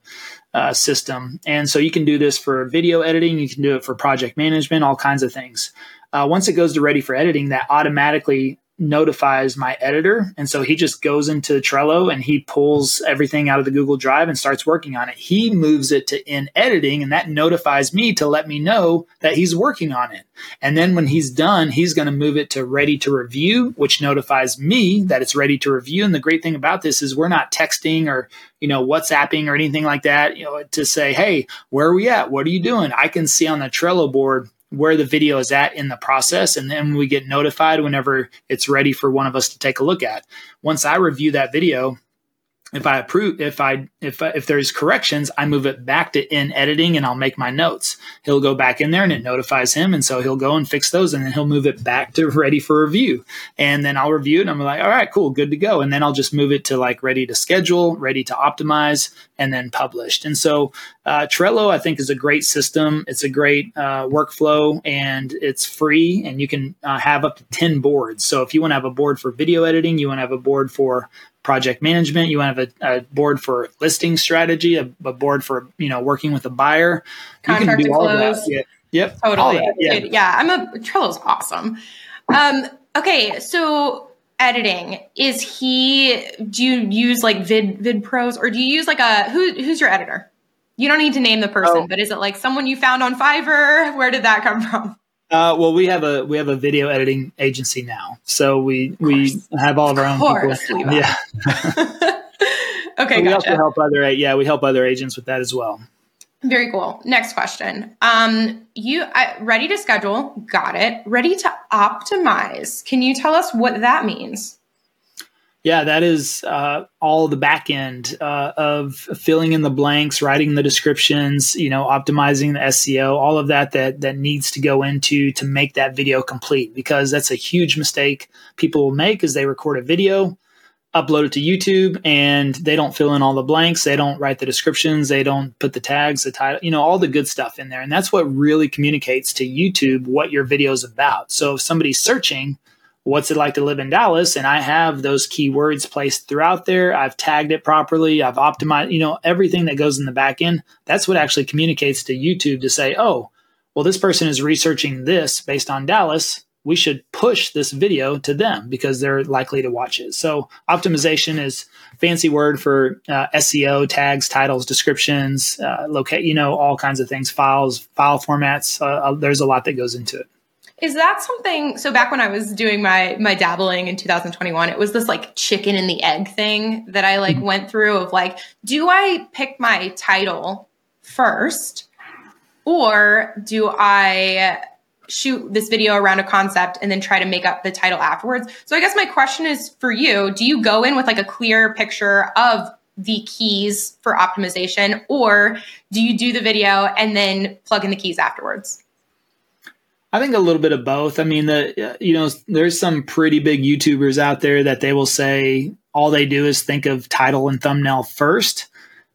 uh, system. And so you can do this for video editing, you can do it for project management, all kinds of things. Uh, once it goes to ready for editing, that automatically notifies my editor. And so he just goes into Trello and he pulls everything out of the Google Drive and starts working on it. He moves it to in editing and that notifies me to let me know that he's working on it. And then when he's done, he's going to move it to ready to review, which notifies me that it's ready to review. And the great thing about this is we're not texting or, you know, WhatsApping or anything like that, you know, to say, Hey, where are we at? What are you doing? I can see on the Trello board where the video is at in the process and then we get notified whenever it's ready for one of us to take a look at. Once i review that video if I approve, if I if if there's corrections, I move it back to in editing and I'll make my notes. He'll go back in there and it notifies him, and so he'll go and fix those, and then he'll move it back to [laughs] ready for review. And then I'll review it, and I'm like, all right, cool, good to go. And then I'll just move it to like ready to schedule, ready to optimize, and then published. And so uh, Trello, I think, is a great system. It's a great uh, workflow, and it's free, and you can uh, have up to ten boards. So if you want to have a board for video editing, you want to have a board for project management. You have a, a board for listing strategy, a, a, board for you know working with a buyer. Contract to close. Yeah. Yep. Totally. Yeah. yeah. I'm a Trello's awesome. Um, okay, so editing is he? Do you use like Vid VidPros or do you use like a who? Who's your editor? You don't need to name the person, oh. but is it like someone you found on Fiverr? Where did that come from? Uh, well, we have a we have a video editing agency now, so we we have all of our own course, people. Yeah. [laughs] okay, we gotcha. also help other yeah we help other agents with that as well. Very cool. Next question. Um, you uh, ready to schedule? Got it. Ready to optimize? Can you tell us what that means? Yeah, that is uh, all the back end uh, of filling in the blanks, writing the descriptions, you know, optimizing the SEO, all of that that that needs to go into to make that video complete. Because that's a huge mistake people will make is they record a video, upload it to YouTube, and they don't fill in all the blanks, they don't write the descriptions, they don't put the tags, the title, you know, all the good stuff in there, and that's what really communicates to YouTube what your video is about. So if somebody's searching what's it like to live in Dallas? And I have those keywords placed throughout there. I've tagged it properly. I've optimized, you know, everything that goes in the back end. That's what actually communicates to YouTube to say, oh, well, this person is researching this based on Dallas. We should push this video to them because they're likely to watch it. So optimization is fancy word for uh, SEO, tags, titles, descriptions, uh, locate, you know, all kinds of things, files, file formats. Uh, uh there's a lot that goes into it. Is that something? So back when I was doing my my dabbling in 2021, it was this like chicken and the egg thing that I like mm-hmm. went through of like, do I pick my title first, or do I shoot this video around a concept and then try to make up the title afterwards? So I guess my question is for you: Do you go in with like a clear picture of the keys for optimization, or do you do the video and then plug in the keys afterwards? I think a little bit of both. I mean, the you know, there's some pretty big YouTubers out there that they will say all they do is think of title and thumbnail first.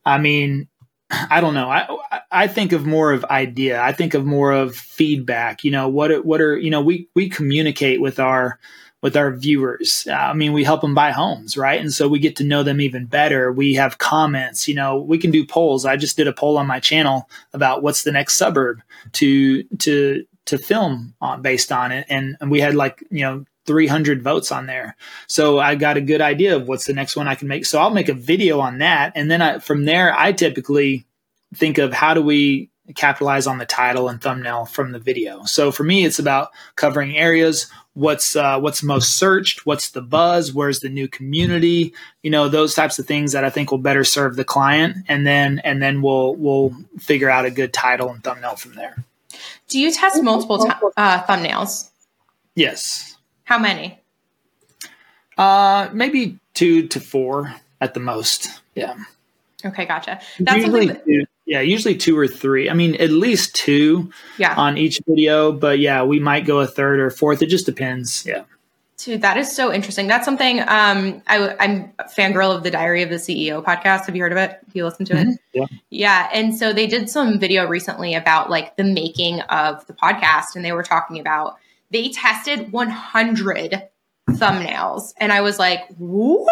I mean, I don't know. I I think of more of idea. I think of more of feedback. You know, what what are you know we we communicate with our with our viewers. I mean, we help them buy homes, right? And so we get to know them even better. We have comments, you know, we can do polls. I just did a poll on my channel about what's the next suburb to to to film uh, based on it. And, and we had like, you know, 300 votes on there. So I got a good idea of what's the next one I can make. So I'll make a video on that. And then I, from there, I typically think of how do we capitalize on the title and thumbnail from the video. So for me, it's about covering areas. What's uh, what's most searched? What's the buzz? Where's the new community? You know those types of things that I think will better serve the client, and then and then we'll we'll figure out a good title and thumbnail from there. Do you test multiple t- uh, thumbnails? Yes. How many? Uh, maybe two to four at the most. Yeah. Okay, gotcha. That's usually that- two, yeah, usually two or three. I mean, at least two yeah. on each video, but yeah, we might go a third or fourth. It just depends. Yeah. Dude, that is so interesting. That's something um, I, I'm a fangirl of the Diary of the CEO podcast. Have you heard of it? Do you listen to it? Mm-hmm. Yeah. Yeah. And so they did some video recently about like the making of the podcast, and they were talking about they tested 100 thumbnails. And I was like, what?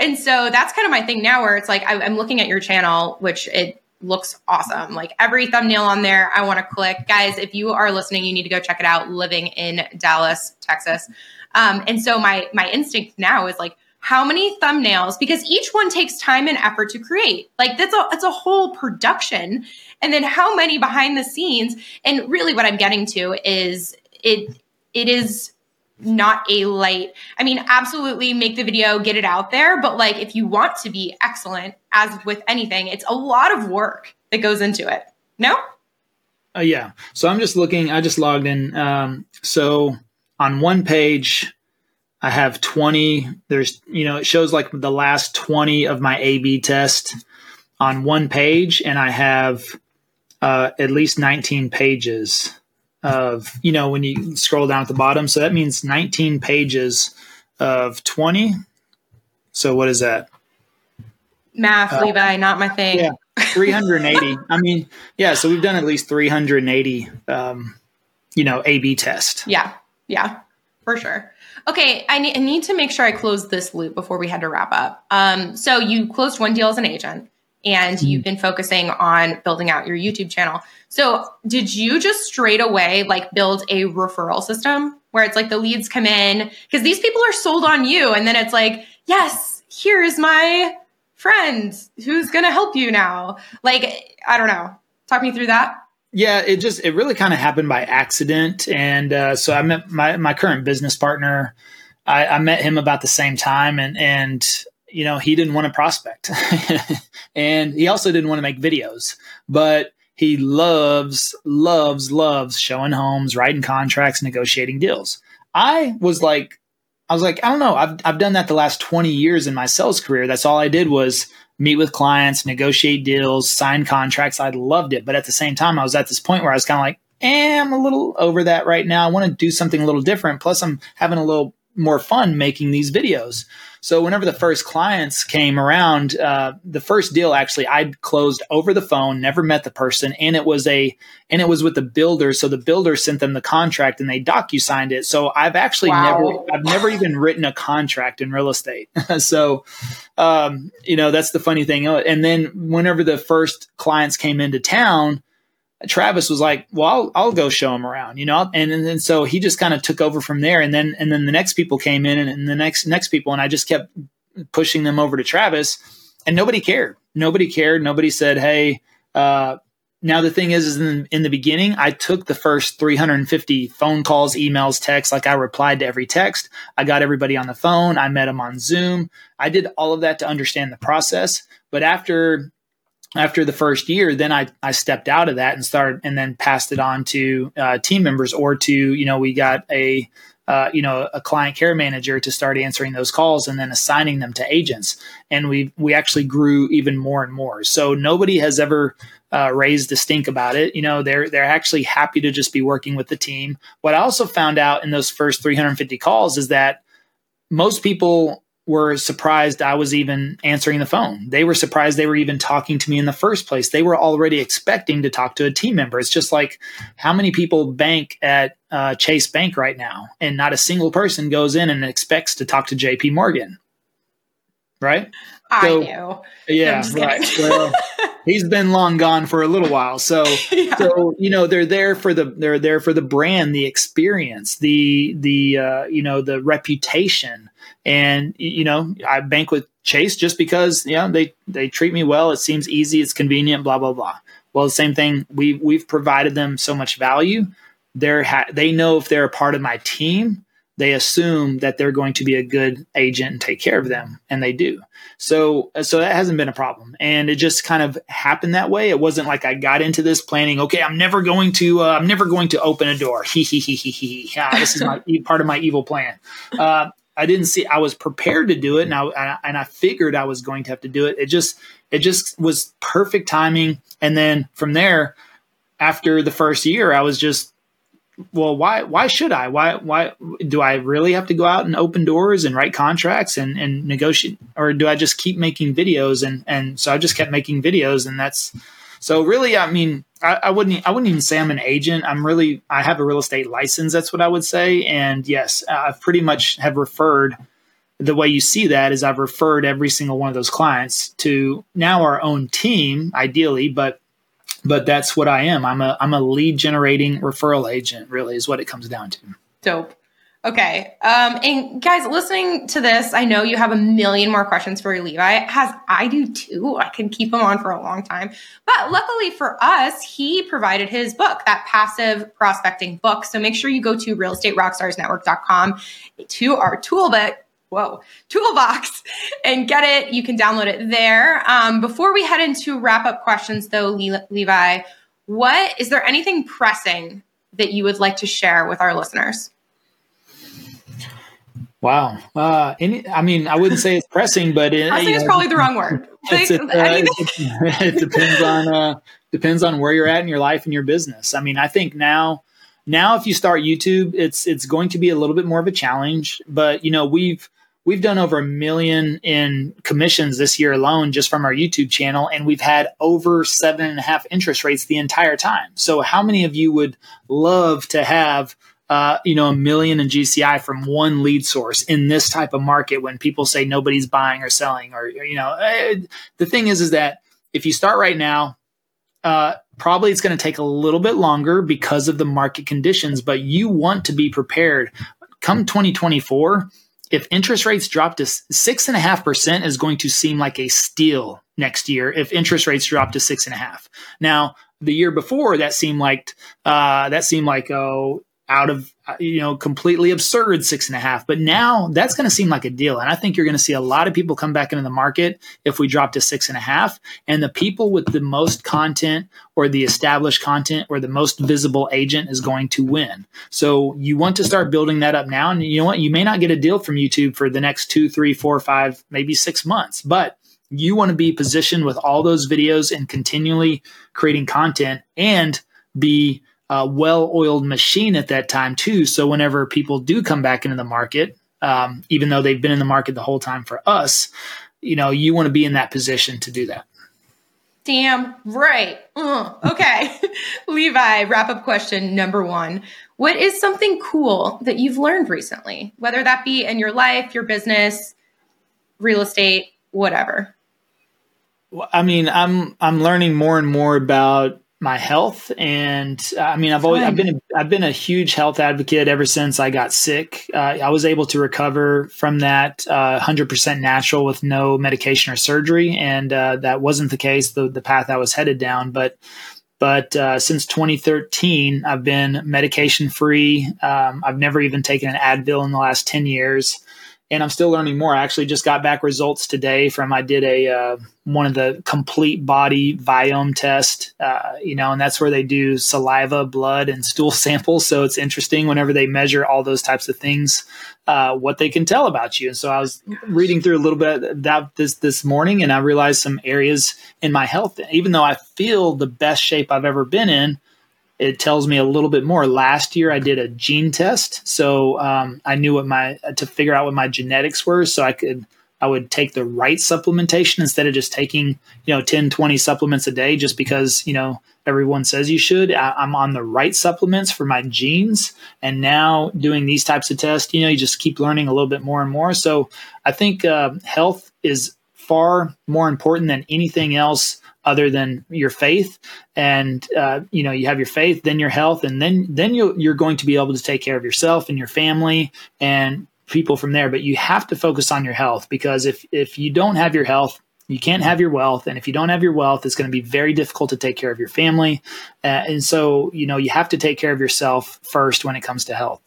And so that's kind of my thing now where it's like I, I'm looking at your channel, which it looks awesome. Like every thumbnail on there, I want to click. Guys, if you are listening, you need to go check it out. Living in Dallas, Texas. Um, and so my my instinct now is like, how many thumbnails? Because each one takes time and effort to create. Like that's a it's a whole production. And then how many behind the scenes? And really, what I'm getting to is it it is not a light. I mean, absolutely make the video, get it out there. But like, if you want to be excellent, as with anything, it's a lot of work that goes into it. No? Uh, yeah. So I'm just looking, I just logged in. Um, so on one page, I have 20. There's, you know, it shows like the last 20 of my A B test on one page, and I have uh, at least 19 pages of, you know, when you scroll down at the bottom. So that means 19 pages of 20. So what is that? Math, Uh, Levi, not my thing. yeah. 380. I mean, yeah. So we've done at least 380, um, you know, A B test. Yeah, yeah, for sure. Okay, I need, I need to make sure I close this loop before we had to wrap up. Um, so you closed one deal as an agent, and Mm-hmm. you've been focusing on building out your YouTube channel. So did you just straight away like build a referral system where it's like the leads come in because these people are sold on you, and then it's like, yes, here's my friend who's going to help you now. Like, I don't know. Talk me through that. Yeah, it just it really kind of happened by accident, and uh, so I met my my current business partner. I, I met him about the same time, and and you know he didn't want to prospect, [laughs] and he also didn't want to make videos, but he loves loves loves showing homes, writing contracts, negotiating deals. I was like, I was like, I don't know, I've I've done that the last twenty years in my sales career. That's all I did was meet with clients, negotiate deals, sign contracts. I loved it. But at the same time, I was at this point where I was kind of like, eh, I'm a little over that right now. I want to do something a little different. Plus, I'm having a little more fun making these videos. So whenever the first clients came around, uh, the first deal actually I closed over the phone, never met the person, and it was a and it was with the builder. So the builder sent them the contract and they docu signed it. So I've actually Wow. never I've never even written a contract in real estate. [laughs] so um, you know that's the funny thing. And then whenever the first clients came into town, Travis was like, "Well, I'll, I'll go show him around," you know, and and, and so he just kind of took over from there, and then and then the next people came in, and, and the next next people, and I just kept pushing them over to Travis, and nobody cared. Nobody cared. Nobody said, "Hey." Uh, now the thing is, is in, in the beginning, I took the first 350 phone calls, emails, texts. Like I replied to every text. I got everybody on the phone. I met them on Zoom. I did all of that to understand the process. But after after the first year, then I, I stepped out of that and started and then passed it on to uh, team members or to, you know, we got a, uh, you know, a client care manager to start answering those calls and then assigning them to agents. And we, we actually grew even more and more. So nobody has ever uh, raised a stink about it. You know, they're, they're actually happy to just be working with the team. What I also found out in those first 350 calls is that most people were surprised I was even answering the phone. They were surprised they were even talking to me in the first place. They were already expecting to talk to a team member. It's just like how many people bank at uh, Chase Bank right now, and not a single person goes in and expects to talk to JP Morgan. right? I so, knew. Yeah, right. well, [laughs] he's been long gone for a little while. So, yeah. so you know, they're there for the they're there for the brand, the experience, the the uh, you know the reputation, and you know, I bank with Chase just because you know they they treat me well. It seems easy, it's convenient, blah blah blah. Well, the same thing. We we've provided them so much value. They're ha- they know if they're a part of my team, they assume that they're going to be a good agent and take care of them, and they do. So, so that hasn't been a problem, and it just kind of happened that way. It wasn't like I got into this planning. Okay, I'm never going to, uh, I'm never going to open a door. [laughs] He he he he he. Yeah, this is my [laughs] part of my evil plan. Uh, I didn't see. I was prepared to do it, and I and I figured I was going to have to do it. It just it just was perfect timing. And then from there, after the first year, I was just well, why why should I? Why why do I really have to go out and open doors and write contracts and, and negotiate or do I just keep making videos and and so I just kept making videos and that's so really I mean I, I wouldn't I wouldn't even say I'm an agent. I'm really I have a real estate license, that's what I would say. And yes, I've pretty much have referred the way you see that is I've referred every single one of those clients to now our own team, ideally, but but that's what I am. I'm a I'm a lead generating referral agent. Really, is what it comes down to. Dope. Okay. Um, and guys, listening to this, I know you have a million more questions for Levi, as I do too. I can keep him on for a long time. But luckily for us, he provided his book, that passive prospecting book. So make sure you go to realestaterockstarsnetwork.com to our toolbook whoa, toolbox and get it. You can download it there. Um, before we head into wrap up questions, though, Le- Levi, what is there anything pressing that you would like to share with our listeners? Wow. Uh, any, I mean, I wouldn't say it's pressing, but it, pressing is probably the wrong word. [laughs] It, uh, it, it depends on uh, depends on where you're at in your life and your business. I mean, I think now now if you start YouTube, it's it's going to be a little bit more of a challenge. But you know, we've we've done over a million in commissions this year alone just from our YouTube channel, and we've had over seven and a half interest rates the entire time. So, how many of you would love to have? Uh, you know, a million in GCI from one lead source in this type of market when people say nobody's buying or selling, or you know, eh, the thing is, is that if you start right now, uh, probably it's going to take a little bit longer because of the market conditions, but you want to be prepared. Come 2024, if interest rates drop to six and a half percent is going to seem like a steal next year if interest rates drop to six and a half. Now, the year before that seemed like uh, that seemed like oh out of uh, you know completely absurd six and a half. But now that's going to seem like a deal. And i think you're going to see a lot of people come back into the market if we drop to six and a half. And the people with the most content or the established content or the most visible agent is going to win. So you want to start building that up now. And you know what? You may not get a deal from youtube for the next two three four five maybe six months. But you want to be positioned with all those videos and continually creating content and be uh, well-oiled machine at that time too. So whenever people do come back into the market, um, even though they've been in the market the whole time for us, you know, you want to be in that position to do that. Damn right. Uh, okay. [laughs] Levi, wrap up question number one. What is something cool that you've learned recently, whether that be in your life, your business, real estate, whatever? I mean, I'm I'm learning more and more about my health. And uh, i mean i've always i've been a, i've been a huge health advocate ever since i got sick. Uh, i was able to recover from that uh, 100% natural with no medication or surgery. And uh, that wasn't the case the, the path i was headed down. But but uh, since 2013 i've been medication free um, i've never even taken an advil in the last 10 years and I'm still learning more. I actually just got back results today from I did a uh, one of the complete body Viome test, uh, you know, and that's where they do saliva, blood, and stool [laughs] samples. So it's interesting whenever they measure all those types of things, uh, what they can tell about you. And so I was reading through a little bit that this this morning, and I realized some areas in my health, even though I feel the best shape I've ever been in it tells me a little bit more. Last year, I did a gene test, so um, I knew what my to figure out what my genetics were, so I could I would take the right supplementation instead of just taking you know 10, 20 supplements a day just because you know everyone says you should. I, I'm on the right supplements for my genes, and now doing these types of tests, you know, you just keep learning a little bit more and more. So I think uh, health is far more important than anything else other than your faith and uh, you know you have your faith then your health and then then you you're going to be able to take care of yourself and your family and people from there. But you have to focus on your health because if if you don't have your health you can't have your wealth. And if you don't have your wealth it's going to be very difficult to take care of your family. Uh, and so you know you have to take care of yourself first when it comes to health.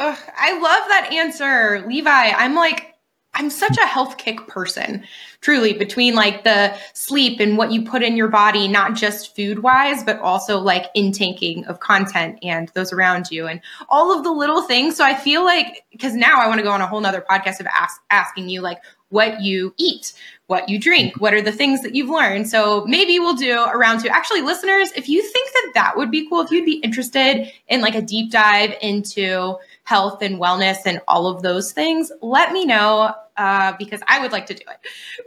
Ugh, i love that answer levi. I'm like i'm such a health kick person truly between like the sleep and what you put in your body not just food wise but also like intaking of content and those around you and all of the little things so i feel like because now i want to go on a whole nother podcast of ask, asking you like what you eat what you drink, what are the things that you've learned. So maybe we'll do a round two. Actually, listeners, if you think that that would be cool, if you'd be interested in like a deep dive into health and wellness and all of those things, let me know uh, because I would like to do it.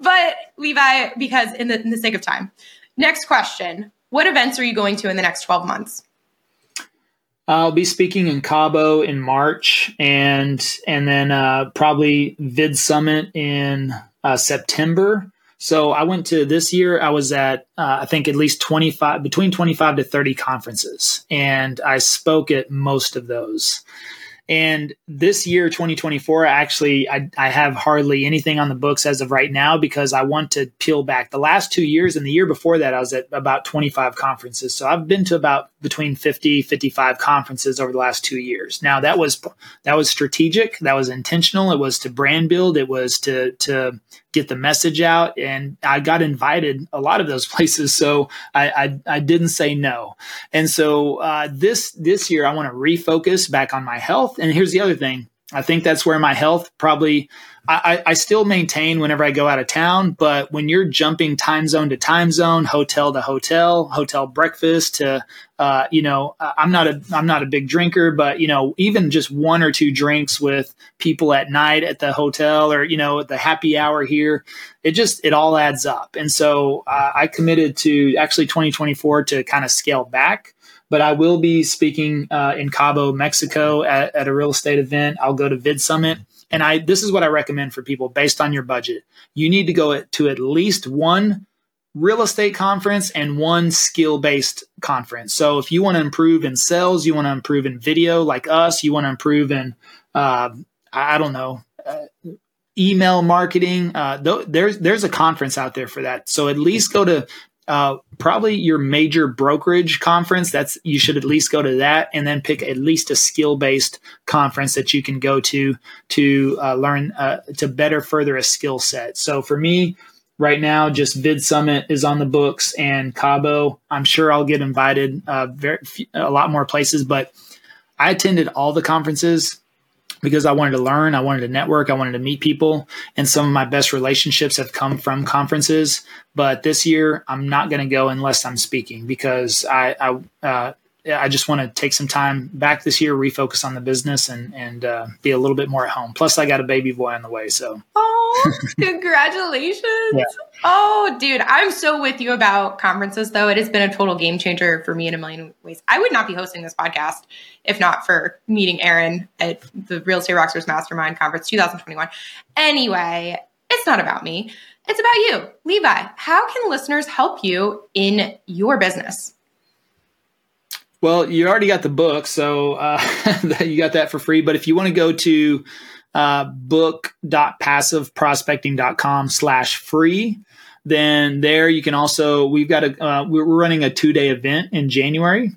But Levi, because in the, in the sake of time, next question: What events are you going to in the next twelve months? I'll be speaking in Cabo in March, and and then uh, probably Vid Summit in uh, September. So I went to this year. I was at uh, I think at least twenty five between twenty five to thirty conferences, and I spoke at most of those. And this year, 2024, actually, I, I have hardly anything on the books as of right now because I want to peel back. The last two years and the year before that, I was at about 25 conferences. So I've been to about between 50, 55 conferences over the last two years. Now that was that was strategic, that was intentional. It was to brand build. It was to to get the message out. And I got invited a lot of those [laughs] places, so I I, I didn't say no. And so uh, this this year, I want to refocus back on my health. And here's the other thing: I think that's where my health probably I, I, still maintain whenever I go out of town, but when you're jumping time zone to time zone, hotel to hotel, hotel breakfast to, uh, you know, I'm not a I'm not a big drinker, but you know, even just one or two drinks with people at night at the hotel or you know at the happy hour here, it just it all adds up. And so uh, I committed to actually 2024 to kind of scale back but I will be speaking uh, in Cabo, Mexico at, at, a real estate event. I'll go to Vid Summit and I this is what I recommend for people based on your budget. You need to go to at least one real estate conference and one skill based conference. So if you want to improve in sales, you want to improve in video like us, you want to improve in uh, I don't know. Uh, email marketing uh, th- there's there's a conference out there for that so at least go to uh, probably your major brokerage conference. That's you should at least go to that, and then pick at least a skill based conference that you can go to to uh, learn uh, to better further a skill set. So for me, right now, just Vid Summit is on the books, and Cabo. I'm sure I'll get invited uh, very a lot more places, but I attended all the conferences because I wanted to learn, I wanted to network, I wanted to meet people, and some of my best relationships have come from conferences. But this year, I'm not going to go unless I'm speaking because I I, uh, I just want to take some time back this year, refocus on the business, and and uh, be a little bit more at home. Plus, I got a baby boy on the way, so. Oh, [laughs] congratulations! yeah. Oh, dude, I'm so with you about conferences. Though it has been a total game changer for me in a million ways. I would not be hosting this podcast if not for meeting Aaron at the Real Estate Rockstars Mastermind Conference 2021. Anyway, it's not about me. It's about you, Levi. How can listeners help you in your business? Well, you already got the book, so uh, [laughs] you got that for free. But if you want to go to uh, book.passiveprospecting.com slash free, then there you can also, we've got a, uh, we're running a two day event in January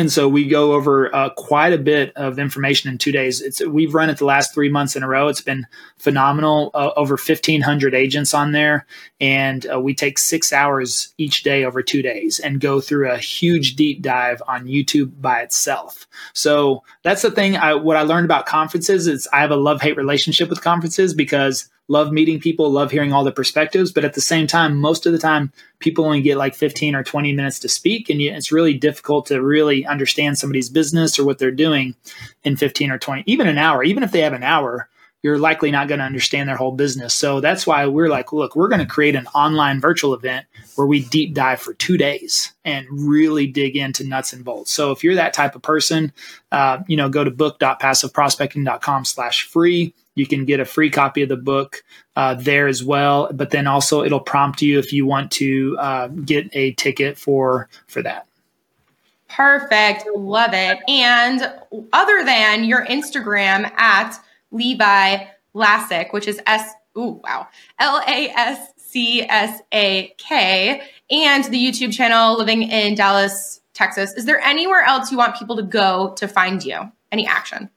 and so we go over uh, quite a bit of information in two days. It's we've run it the last three months in a row. It's been phenomenal. Uh, over fifteen hundred agents on there, and uh, we take six hours each day over two days and go through a huge deep dive on YouTube by itself. So that's the thing. I, what I learned about conferences is I have a love hate relationship with conferences because love meeting people, love hearing all the perspectives, but at the same time, most of the time, people only get like 15 or 20 minutes to speak, and it's really difficult to really understand somebody's business or what they're doing in 15 or 20, even an hour. Even if they have an hour, you're likely not going to understand their whole business. So that's why we're like, look, we're going to create an online virtual event where we deep dive for two days and really dig into nuts and bolts. So if you're that type of person, uh, you know, go to book.passiveprospecting.com slash free You can get a free copy of the book uh, there as well. But then also it'll prompt you if you want to uh, get a ticket for for that. Perfect. Love it. And other than your Instagram at Levi Lascsak, which is S, ooh, wow, L A S C S A K, and the YouTube channel Living in Dallas, Texas, is there anywhere else you want people to go to find you? Any action?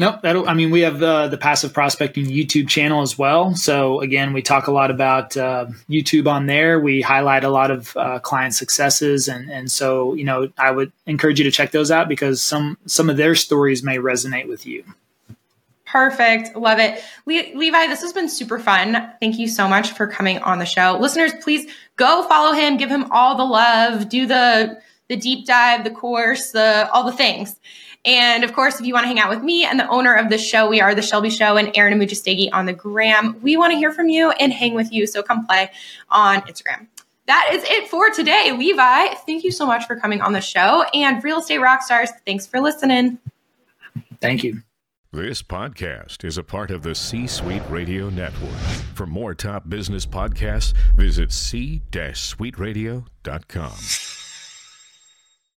Nope. That'll, I mean, we have the the passive prospecting YouTube channel as well. So again, we talk a lot about uh, YouTube on there. We highlight a lot of uh, client successes, and and so you know, I would encourage you to check those out because some some of their stories may resonate with you. Perfect. Love it. Le- Levi, this has been super fun. Thank you so much for coming on the show. Listeners, please go follow him, give him all the love, do the the deep dive, the course, the all the things. And of course, if you want to hang out with me and the owner of the show, we are the Shelby Show and Aaron Amuchastegui on the gram. We want to hear from you and hang with you. So come play on Instagram. That is it for today. Levi, thank you so much for coming on the show. And Real Estate Rockstars, thanks for listening. Thank you. This podcast is a part of the C Suite Radio Network. For more top business podcasts, visit c-suiteradio.com.